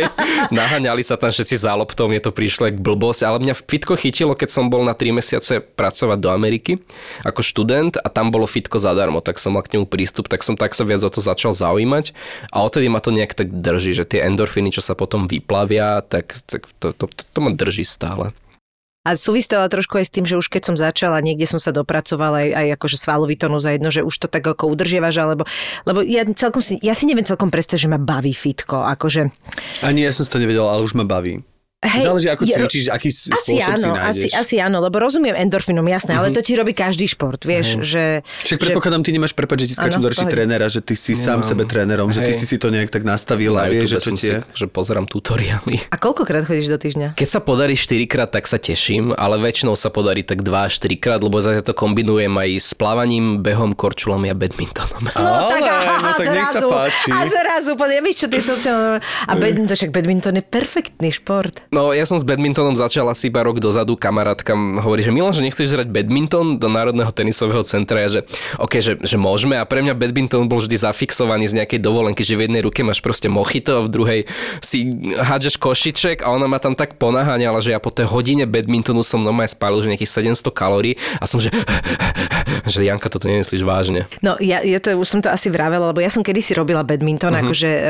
Naháňali sa tam všetci za loptou, mne to prišlo jak blbosť, ale mňa fitko chytilo, keď som bol na 3 mesiace pracovať do Ameriky ako študent a tam bolo fitko zadarmo, tak som mal k nemu prístup, tak som tak sa viac o to začal zaujímať a odtedy ma to nejak tak drží, že tie endorfiny, čo sa potom vyplavia, tak, tak to, to, to, to ma drží stále. A súvisí to ale trošku aj s tým, že už keď som začala, niekde som sa dopracovala aj, aj akože svalový tónus za jedno, že už to tak ako udržiavaš, alebo, lebo ja, celkom si, ja si neviem celkom predstaviť, že ma baví fitko, akože Ani ja som si to nevedel, ale už ma baví. Hej, Záleží, ako cvičíš, aký Asi spôsob si áno, nájdeš. asi, asi áno, lebo rozumiem endorfinom, jasné, ale to ti robí každý šport, vieš, že... Však predpokladám, ty nemáš prepad, že ti skáčem do reči trénera, že ty si sám Nemám. sebe trénerom, že ty Hej. si si to nejak tak nastavil a Na vieš, že čo ti si, je. že pozerám tutoriály. A koľkokrát chodíš do týždňa? Keď sa podarí 4 krát, tak sa teším, ale väčšinou sa podarí tak 2 až 4 krát, lebo zase to kombinujem aj s plávaním, behom, korčulami a badmintonom. Ale, no tak nech sa páči. A zrazu, podľa, vieš čo, tie sociálne... A badminton, však badminton je perfektný šport. No, ja som s badmintonom začal asi iba rok dozadu. Kamarátka hovorí, že Milan, že nechceš hrať badminton do Národného tenisového centra. Ja, že OK, že, že môžeme. A pre mňa badminton bol vždy zafixovaný z nejakej dovolenky, že v jednej ruke máš proste mochito a v druhej si hádžeš košiček a ona ma tam tak ponaháňala, že ja po tej hodine badmintonu som normálne spálil, že nejakých 700 kalórií a som, že, že Janka, toto nemyslíš vážne. No ja, ja to, už som to asi vravela, lebo ja som kedysi robila badminton, uh-huh. akože e,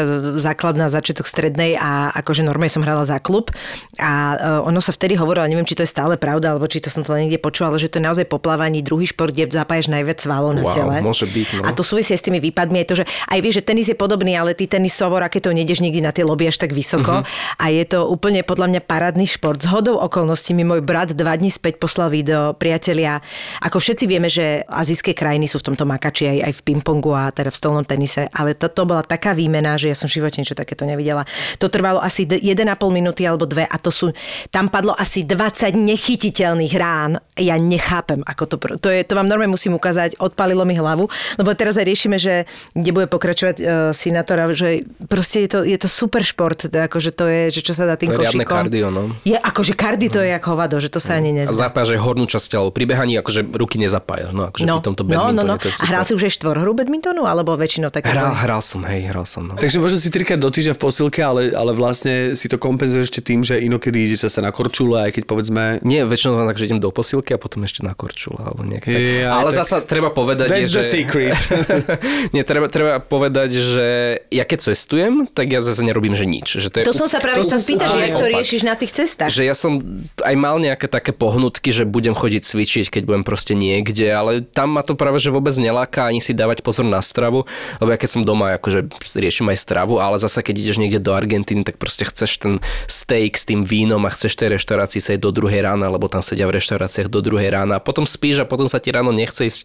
základná začiatok strednej a akože normálne som hrala za klub a e, ono sa vtedy hovorilo, neviem, či to je stále pravda, alebo či to som to len niekde počula, ale že to je naozaj poplávaní druhý šport, kde zapájaš najviac svalov na Wow, tele. môže byť, no. A to súvisí s tými výpadmi, aj to, že aj vieš, že tenis je podobný, ale ty tenisovor, aké to nejdeš nikdy na tie lobby až tak vysoko. Uh-huh. A je to úplne podľa mňa parádny šport. Z hodou okolností mi môj brat dva dní späť poslal video, priatelia. Ako všetci vieme, že azijské krajiny sú v tomto makači aj, aj v pingpongu a teda v stolnom tenise, ale toto bola taká výmena, že ja som v živote niečo takéto nevidela. To trvalo asi d- 1,5 minúty alebo dve a to sú, tam padlo asi 20 nechytiteľných rán. Ja nechápem, ako to, to je, to vám normálne musím ukázať, odpalilo mi hlavu, lebo teraz aj riešime, že kde bude pokračovať uh, Sinatora, že proste je to, je to super šport, teda akože to je, že čo sa dá tým To je riadne košikom. kardio, no. Je akože kardio to je jak hovado, že to sa ani A nezdá. zapájaš aj hornú časť tela. Pri behaní akože ruky nezapájaš. No, akože pri tomto no, no, no. to A hral si už aj štvorhru badmintonu, alebo väčšinou také? Hral, hral som, hej, hral som. No. Takže možno si trikrát do týždňa v posilke, ale, ale vlastne si to kompenzuješ ešte tým, že inokedy ide sa na korčule, aj keď povedzme... Nie, väčšinou tak, že idem do posilky a potom ešte na korčule. Alebo nejak tak. Ja, Ale tak... zasa treba povedať, That's že... the secret. Nie, treba, treba povedať, že ja keď cestujem, tak ja zase nerobím, že nič. Že to, je... to som sa práve sa spýtať, že jak to riešiš na tých cestách. Že ja som aj mal nejaké také pohnutky, že budem chodiť cvičiť, keď budem proste niekde, ale tam ma to práve že vôbec neláka ani si dávať pozor na stravu, lebo ja keď som doma, akože riešim aj stravu, ale zase keď ideš niekde do Argentíny, tak proste chceš ten steak s tým vínom a chceš tej reštaurácii sa do druhej rána, lebo tam sedia v reštauráciách do druhej rána a potom spíš a potom sa ti ráno nechce ísť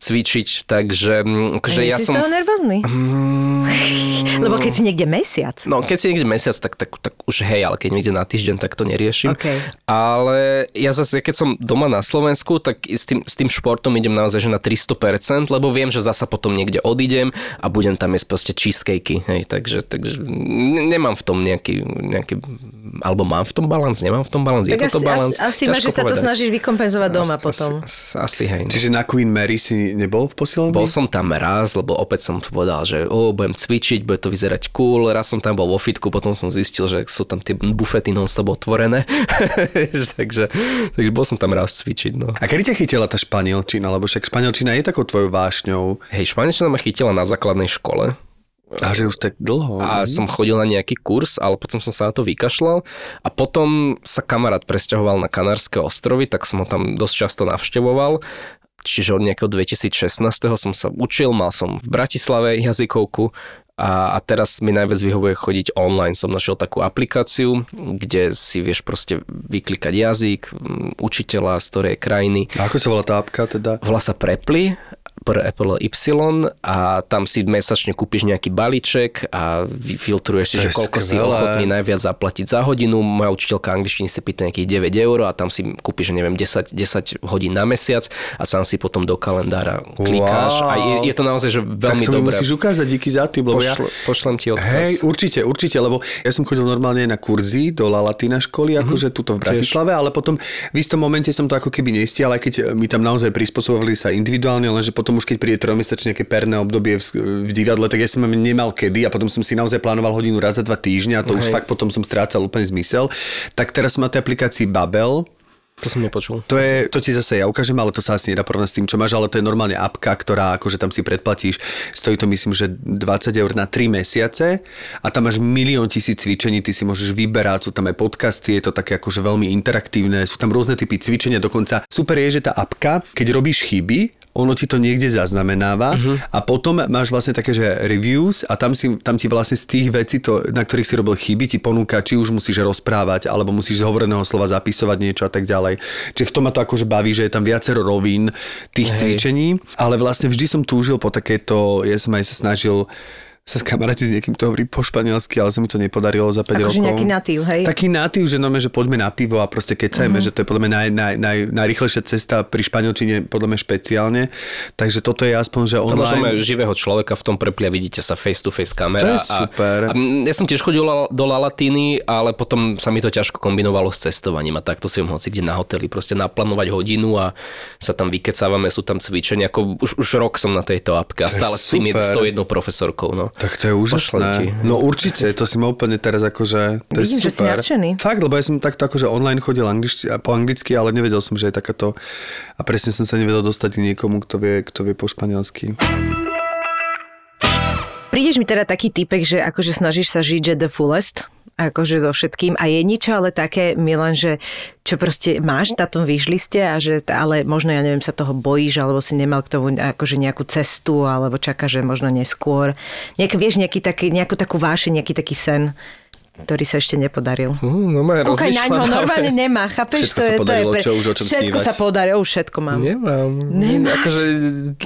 cvičiť, takže mm, akože ja som... Nervózny? Mm... lebo keď si niekde mesiac. No, keď si niekde mesiac, tak, tak, tak už hej, ale keď niekde na týždeň, tak to neriešim. Okay. Ale ja zase, keď som doma na Slovensku, tak s tým, s tým športom idem naozaj že na 300%, lebo viem, že zasa potom niekde odídem a budem tam jesť proste cheesecakey, hej, takže, takže nemám v tom nejaký, nejaký alebo mám v tom balans, nemám v tom balans, je toto balans? Asi, asi máš, že sa to snažíš vykompenzovať doma asi, potom. Asi, asi hej. No. Čiže na Queen Mary si nebol v posilovni? Bol som tam raz, lebo opäť som povedal, že o, budem cvičiť, bude to vyzerať cool. Raz som tam bol vo fitku, potom som zistil, že sú tam tie bufety non-stop otvorené. takže, takže bol som tam raz cvičiť. No. A kedy ťa chytila tá španielčina? Lebo však španielčina je takou tvojou vášňou. Hej, španielčina ma chytila na základnej škole a že už tak dlho. A ne? som chodil na nejaký kurz, ale potom som sa na to vykašľal. A potom sa kamarát presťahoval na Kanárske ostrovy, tak som ho tam dosť často navštevoval. Čiže od nejakého 2016. som sa učil, mal som v Bratislave jazykovku a, a teraz mi najviac vyhovuje chodiť online. Som našiel takú aplikáciu, kde si vieš proste vyklikať jazyk, učiteľa z ktorej krajiny. A ako sa volá tá apka teda? Volá sa Preply pre Apple Y a tam si mesačne kúpiš nejaký balíček a filtruješ si, že koľko skvelé. si ochotný najviac zaplatiť za hodinu. Moja učiteľka angličtiny si pýta nejakých 9 eur a tam si kúpiš, neviem, 10, 10 hodín na mesiac a sám si potom do kalendára klikáš. Wow. A je, je to naozaj že veľmi dobré. Tak to mi musíš ukázať, díky za tým, lebo ja... Pošlem ti odkaz. Hej, určite, určite, lebo ja som chodil normálne na kurzy do La Latina školy, mm-hmm. akože tuto v Bratislave, ale potom v istom momente som to ako keby nestial, aj keď mi tam naozaj prispôsobovali sa individuálne, lenže potom už keď príde trojmesačne nejaké perné obdobie v, v divadle, tak ja som nemal kedy a potom som si naozaj plánoval hodinu raz za dva týždňa a to Hej. už fakt potom som strácal úplne zmysel. Tak teraz som na tej aplikácii Babel, to som nepočul. To, je, to ti zase ja ukážem, ale to sa asi nedá porovnať s tým, čo máš, ale to je normálne apka, ktorá akože tam si predplatíš. Stojí to myslím, že 20 eur na 3 mesiace a tam máš milión tisíc cvičení, ty si môžeš vyberať, sú tam aj podcasty, je to také akože veľmi interaktívne, sú tam rôzne typy cvičenia, dokonca super je, že tá apka, keď robíš chyby, ono ti to niekde zaznamenáva uh-huh. a potom máš vlastne také, že reviews a tam, si, tam ti vlastne z tých vecí, to, na ktorých si robil chyby, ti ponúka, či už musíš rozprávať, alebo musíš z hovoreného slova zapisovať niečo a tak ďalej. Čiže v tom ma to akože baví, že je tam viacero rovín tých Hej. cvičení, ale vlastne vždy som túžil po takéto, ja som aj sa snažil sa kamaráti s niekým, to hovorí po španielsky, ale sa mi to nepodarilo za 5 Ako rokov. nejaký natív, hej? Taký natív, že no, že poďme na pivo a proste keď uh-huh. že to je podľa mňa naj, naj, naj, najrychlejšia cesta pri španielčine, podľa mňa špeciálne. Takže toto je aspoň, že online... To môžeme živého človeka v tom prepli vidíte sa face to face kamera. To je super. A, a ja som tiež chodil do Lalatiny, ale potom sa mi to ťažko kombinovalo s cestovaním a takto si hoci kde na hoteli proste naplánovať hodinu a sa tam vykecávame, sú tam cvičenia. Ako už, už rok som na tejto apke a stále s tým jednou profesorkou. No. Tak to je úžasné. No určite, to si ma úplne teraz akože... To Vidím, je super. že si nadšený. Fakt, lebo ja som takto akože online chodil angličti, po anglicky, ale nevedel som, že je takáto... A presne som sa nevedel dostať k niekomu, kto vie, kto vie po španielsky. Prídeš mi teda taký typek, že akože snažíš sa žiť, že the fullest, akože so všetkým. A je niečo ale také, Milan, že čo proste máš na tom výžliste a že, ale možno, ja neviem, sa toho bojíš, alebo si nemal k tomu akože nejakú cestu, alebo čaká, že možno neskôr. Nejak, vieš, nejaký taký, nejakú takú vášeň, nejaký taký sen ktorý sa ešte nepodaril. Uh, no Kúkaj na ňo, normálne nemá, chápeš? Všetko to sa je, podarilo, to je, čo už o čom Všetko snívať. sa podarilo, všetko mám. Nemám. Nemáš? Akože,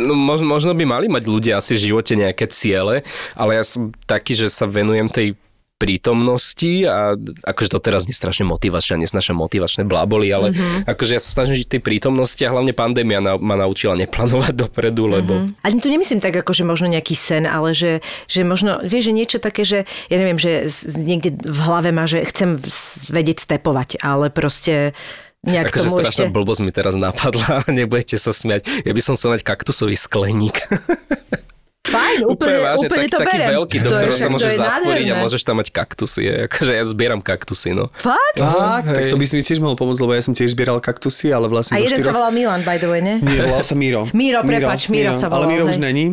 no, možno, možno by mali mať ľudia asi v živote nejaké ciele, ale ja som taký, že sa venujem tej prítomnosti a akože to teraz nie strašne motivačné, nesnašam motivačné bláboli, ale mm-hmm. akože ja sa snažím žiť tej prítomnosti a hlavne pandémia na, ma naučila neplánovať dopredu, lebo... Mm-hmm. Ale tu nemyslím tak, ako že možno nejaký sen, ale že, že možno, vieš, že niečo také, že ja neviem, že niekde v hlave má, že chcem vedieť stepovať, ale proste nejak akože tomu strašná ešte... blbosť mi teraz napadla, nebudete sa smiať. Ja by som chcel mať kaktusový skleník. Fajn, úplne, úplne, vážne, úplne tak, to taký berem. veľký, do To je ktorého sa to môže je zatvoriť a môžeš tam mať kaktusy. Akože ja zbieram kaktusy, no. Fakt? Tak, tak to by si mi tiež mohol pomôcť, lebo ja som tiež zbieral kaktusy, ale vlastne A jeden sa štyroch... volal Milan, by the way, ne? Nie, volal sa Miro. Miro, prepáč, Miro sa Ale volal, Miro už hej. není.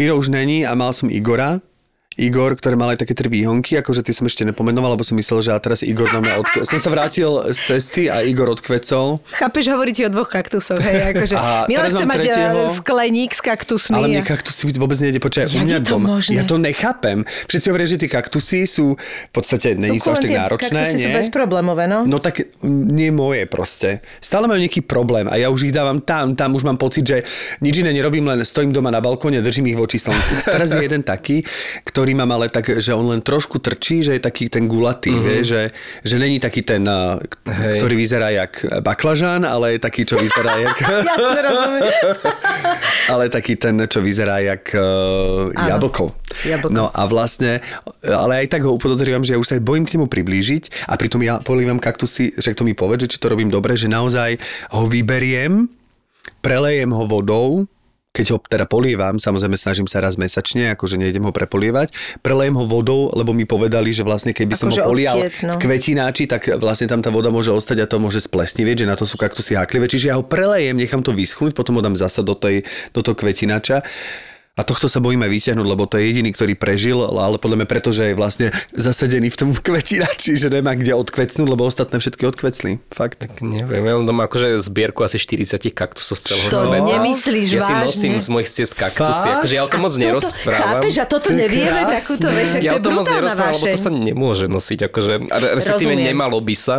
Miro už není a mal som Igora. Igor, ktorý mal aj také tri výhonky, akože ty som ešte nepomenoval, lebo som myslel, že a teraz Igor na mňa odkve... Som sa vrátil z cesty a Igor odkvecol. Chápeš, hovoríte o dvoch kaktusoch, hej, akože A Milan chce mať tretieho. eh, skleník s kaktusmi. Ale mne kaktusy vôbec nejde počať. Jak u mňa doma. možné? Ja to nechápem. Všetci hovoria, že tie kaktusy sú v podstate, není sú až tak náročné, kaktusy sú nie? bezproblémové, no. No tak nie moje proste. Stále majú nejaký problém a ja už ich dávam tam, tam už mám pocit, že nič iné nerobím, len stojím doma na balkóne a držím ich voči slnku. Teraz je jeden taký, ktorý mám ale tak, že on len trošku trčí, že je taký ten gulatý, mm-hmm. vie, že, že není taký ten, uh, Hej. ktorý vyzerá jak baklažán, ale je taký, čo vyzerá jak... Jasne ale taký ten, čo vyzerá jak uh, jablko. Jablko. No a vlastne, ale aj tak ho upodozrievam, že ja už sa aj bojím k nemu priblížiť a pritom ja polívam kaktusy, že to mi povedz, že či to robím dobre, že naozaj ho vyberiem, prelejem ho vodou, keď ho teda polievam, samozrejme snažím sa raz mesačne, akože nejdem ho prepolievať, prelejem ho vodou, lebo mi povedali, že vlastne keby som Akože ho polial odtiec, no. v kvetináči, tak vlastne tam tá voda môže ostať a to môže splesnivieť, že na to sú kaktusy háklivé. Čiže ja ho prelejem, nechám to vyschnúť, potom ho dám zasa do, tej, do toho kvetináča. A tohto sa bojíme vyťahnuť, lebo to je jediný, ktorý prežil, ale podľa mňa preto, že je vlastne zasadený v tom kvetináči, že nemá kde odkvecnúť, lebo ostatné všetky odkvecli. Fakt. Neviem, ja mám doma akože zbierku asi 40 kaktusov z celého To sveta. nemyslíš ja si vážne? nosím z mojich ciest kaktusy, Fakt? akože ja o tom moc Toto- nerozprávam. Chápeš, a toto To je nevieme, krásne. takúto veš, ja to o tom moc nerozprávam, lebo to sa nemôže nosiť, akože, a re- respektíve Rozumiem. nemalo by sa,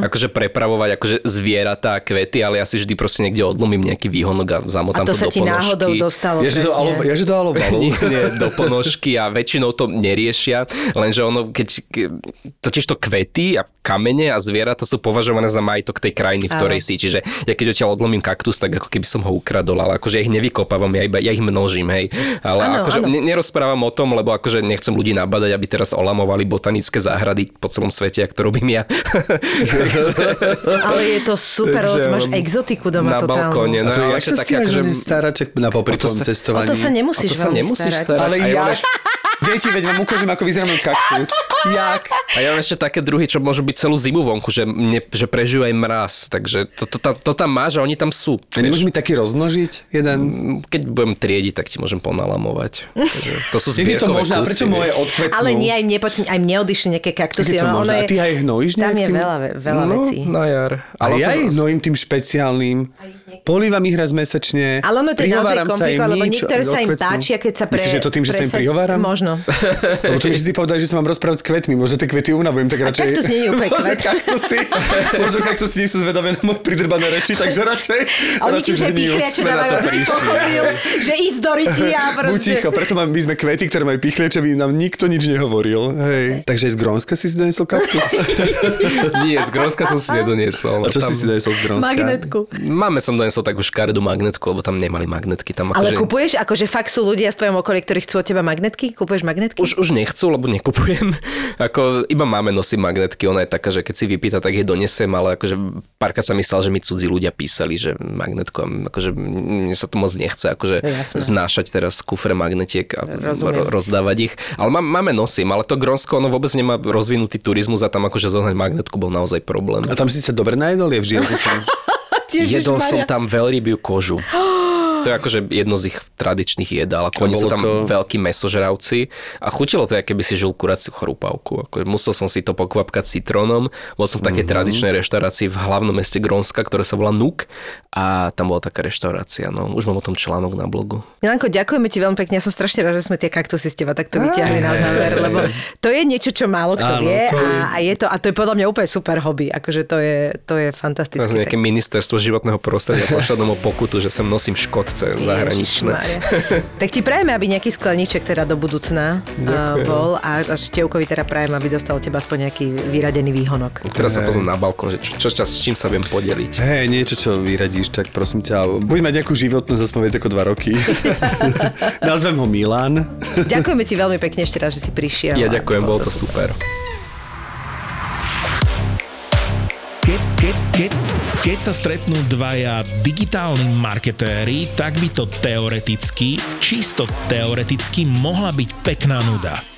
akože prepravovať akože zvieratá a kvety, ale ja si vždy proste niekde odlomím nejaký výhonok a A zamotám to to, sa do ti ponožky. náhodou dostalo, Je, že to, presne. Alo, je, že to alobalu. nie, do ponožky a väčšinou to neriešia, lenže ono, keď ke- totiž to kvety a kamene a zvieratá sú považované za majetok tej krajiny, v ktorej Áno. si. Čiže ja keď odtiaľ odlomím kaktus, tak ako keby som ho ukradol, ale akože ja ich nevykopávam, ja, iba, ja ich množím, hej. Ale Áno, akože ne- nerozprávam o tom, lebo akože nechcem ľudí nabadať, aby teraz olamovali botanické záhrady po celom svete, ako to robím ja. Ale je to super, lebo máš exotiku doma na totálnu. balkóne. A No, to je, jak sa také, akože- že staráček na popri O to tvojom sa- O cestovaní? to sa nemusíš O to sa nemusíš starať. starať. Ale ja ja... Deti, veď vám ukážem, ako vyzerá môj kaktus. Jak? A ja mám ešte také druhy, čo môžu byť celú zimu vonku, že, mne, že prežijú aj mraz. Takže to, to, to, to tam máš a oni tam sú. A nemôžeš mi taký rozmnožiť? Jeden? Keď budem triediť, tak ti môžem ponalamovať. Takže to sú je to zbierkové možné? A kusy, prečo moje vieš. odkvecnú? Ale nie, aj mne, počuť, aj mne odišli nejaké kaktusy. Je to ono- ono možné? A ty aj hnojíš Tam je tým? veľa, ve- veľa no, vecí. na jar. Ale ja to- ich hnojím tým špeciálnym. Polívam ich raz mesačne. Ale ono to je naozaj komplikované, lebo niektoré sa im páčia, keď sa pre... Myslíš, že to tým, že sa im prihováram? Možno. Lebo to mi všetci povedali, že sa mám rozprávať s kvetmi. Možno tie kvety unavujem, tak radšej... kaktus nie je úplne Možno kvet. kaktusy, možno kaktusy nie sú zvedavé na moje pridrbané reči, takže radšej... A oni ti už aj pichliače dávajú, aby si pochopil, že ísť do ryti a Buď proste... ticho, preto mám, my sme kvety, ktoré majú pichliače, aby nám nikto nič nehovoril. Hej. Takže aj z Grónska si si donesol kaktus? Nie, z Grónska som si nedoniesol. A čo tam... si si donesol z Grónska? Magnetku. Máme som donesol takú škaredú magnetku, lebo tam nemali magnetky. Tam Ale akože... kupuješ, akože fakt sú ľudia v tvojom okolí, ktorí chcú od teba magnetky? Kupuješ magnetky? Už, už nechcú, lebo nekupujem. Ako, iba máme nosí magnetky, ona je taká, že keď si vypýta, tak jej donesem, ale akože párka sa myslel, že mi cudzí ľudia písali, že magnetku, a akože mne sa to moc nechce, akože Jasné. znášať teraz kufre magnetiek a Rozumiem. ro- rozdávať ich. Ale má, máme nosím, ale to Grónsko, ono vôbec nemá rozvinutý turizmus a tam akože zohnať magnetku bol naozaj problém. A tam si sa dobre najedol, je v. Jedol som tam veľrybiu kožu. To je akože jedno z ich tradičných jedál. Ako oni sú tam to- veľkí mesožravci a chutilo to, ako keby si žil kuraciu chrupavku. Ako musel som si to pokvapkať citrónom. Bol som v takej tradičnej reštaurácii v hlavnom meste Grónska, ktoré sa volá Nuk a tam bola taká reštaurácia. No, už mám o tom článok na blogu. Milanko, ďakujeme ti veľmi pekne. Ja som strašne rád, že sme tie kaktusy z teba takto vyťahli na záver, lebo to je niečo, čo málo kto Áno, vie to a, a, je to, a to je podľa mňa úplne super hobby. Akože to je, to je fantastické. Nejaké ministerstvo životného prostredia pošlo pokutu, že sem nosím škodce zahraničné. Ježišmária. tak ti prajeme, aby nejaký skleníček teda do budúcna uh, bol a, a Števkovi teda prajem, aby dostal teba aspoň nejaký vyradený výhonok. Teraz sa pozriem na balkón, že čo, čo, s čím sa viem podeliť. Hej, niečo, čo vyradíš, tak prosím ťa, buď mať nejakú životnosť aspoň viac ako dva roky. Nazvem ho Milan. Ďakujeme ti veľmi pekne ešte raz, že si prišiel. Ja ďakujem, bolo to super. Keď, keď, sa stretnú dvaja digitálni marketéri, tak by to teoreticky, čisto teoreticky mohla byť pekná nuda.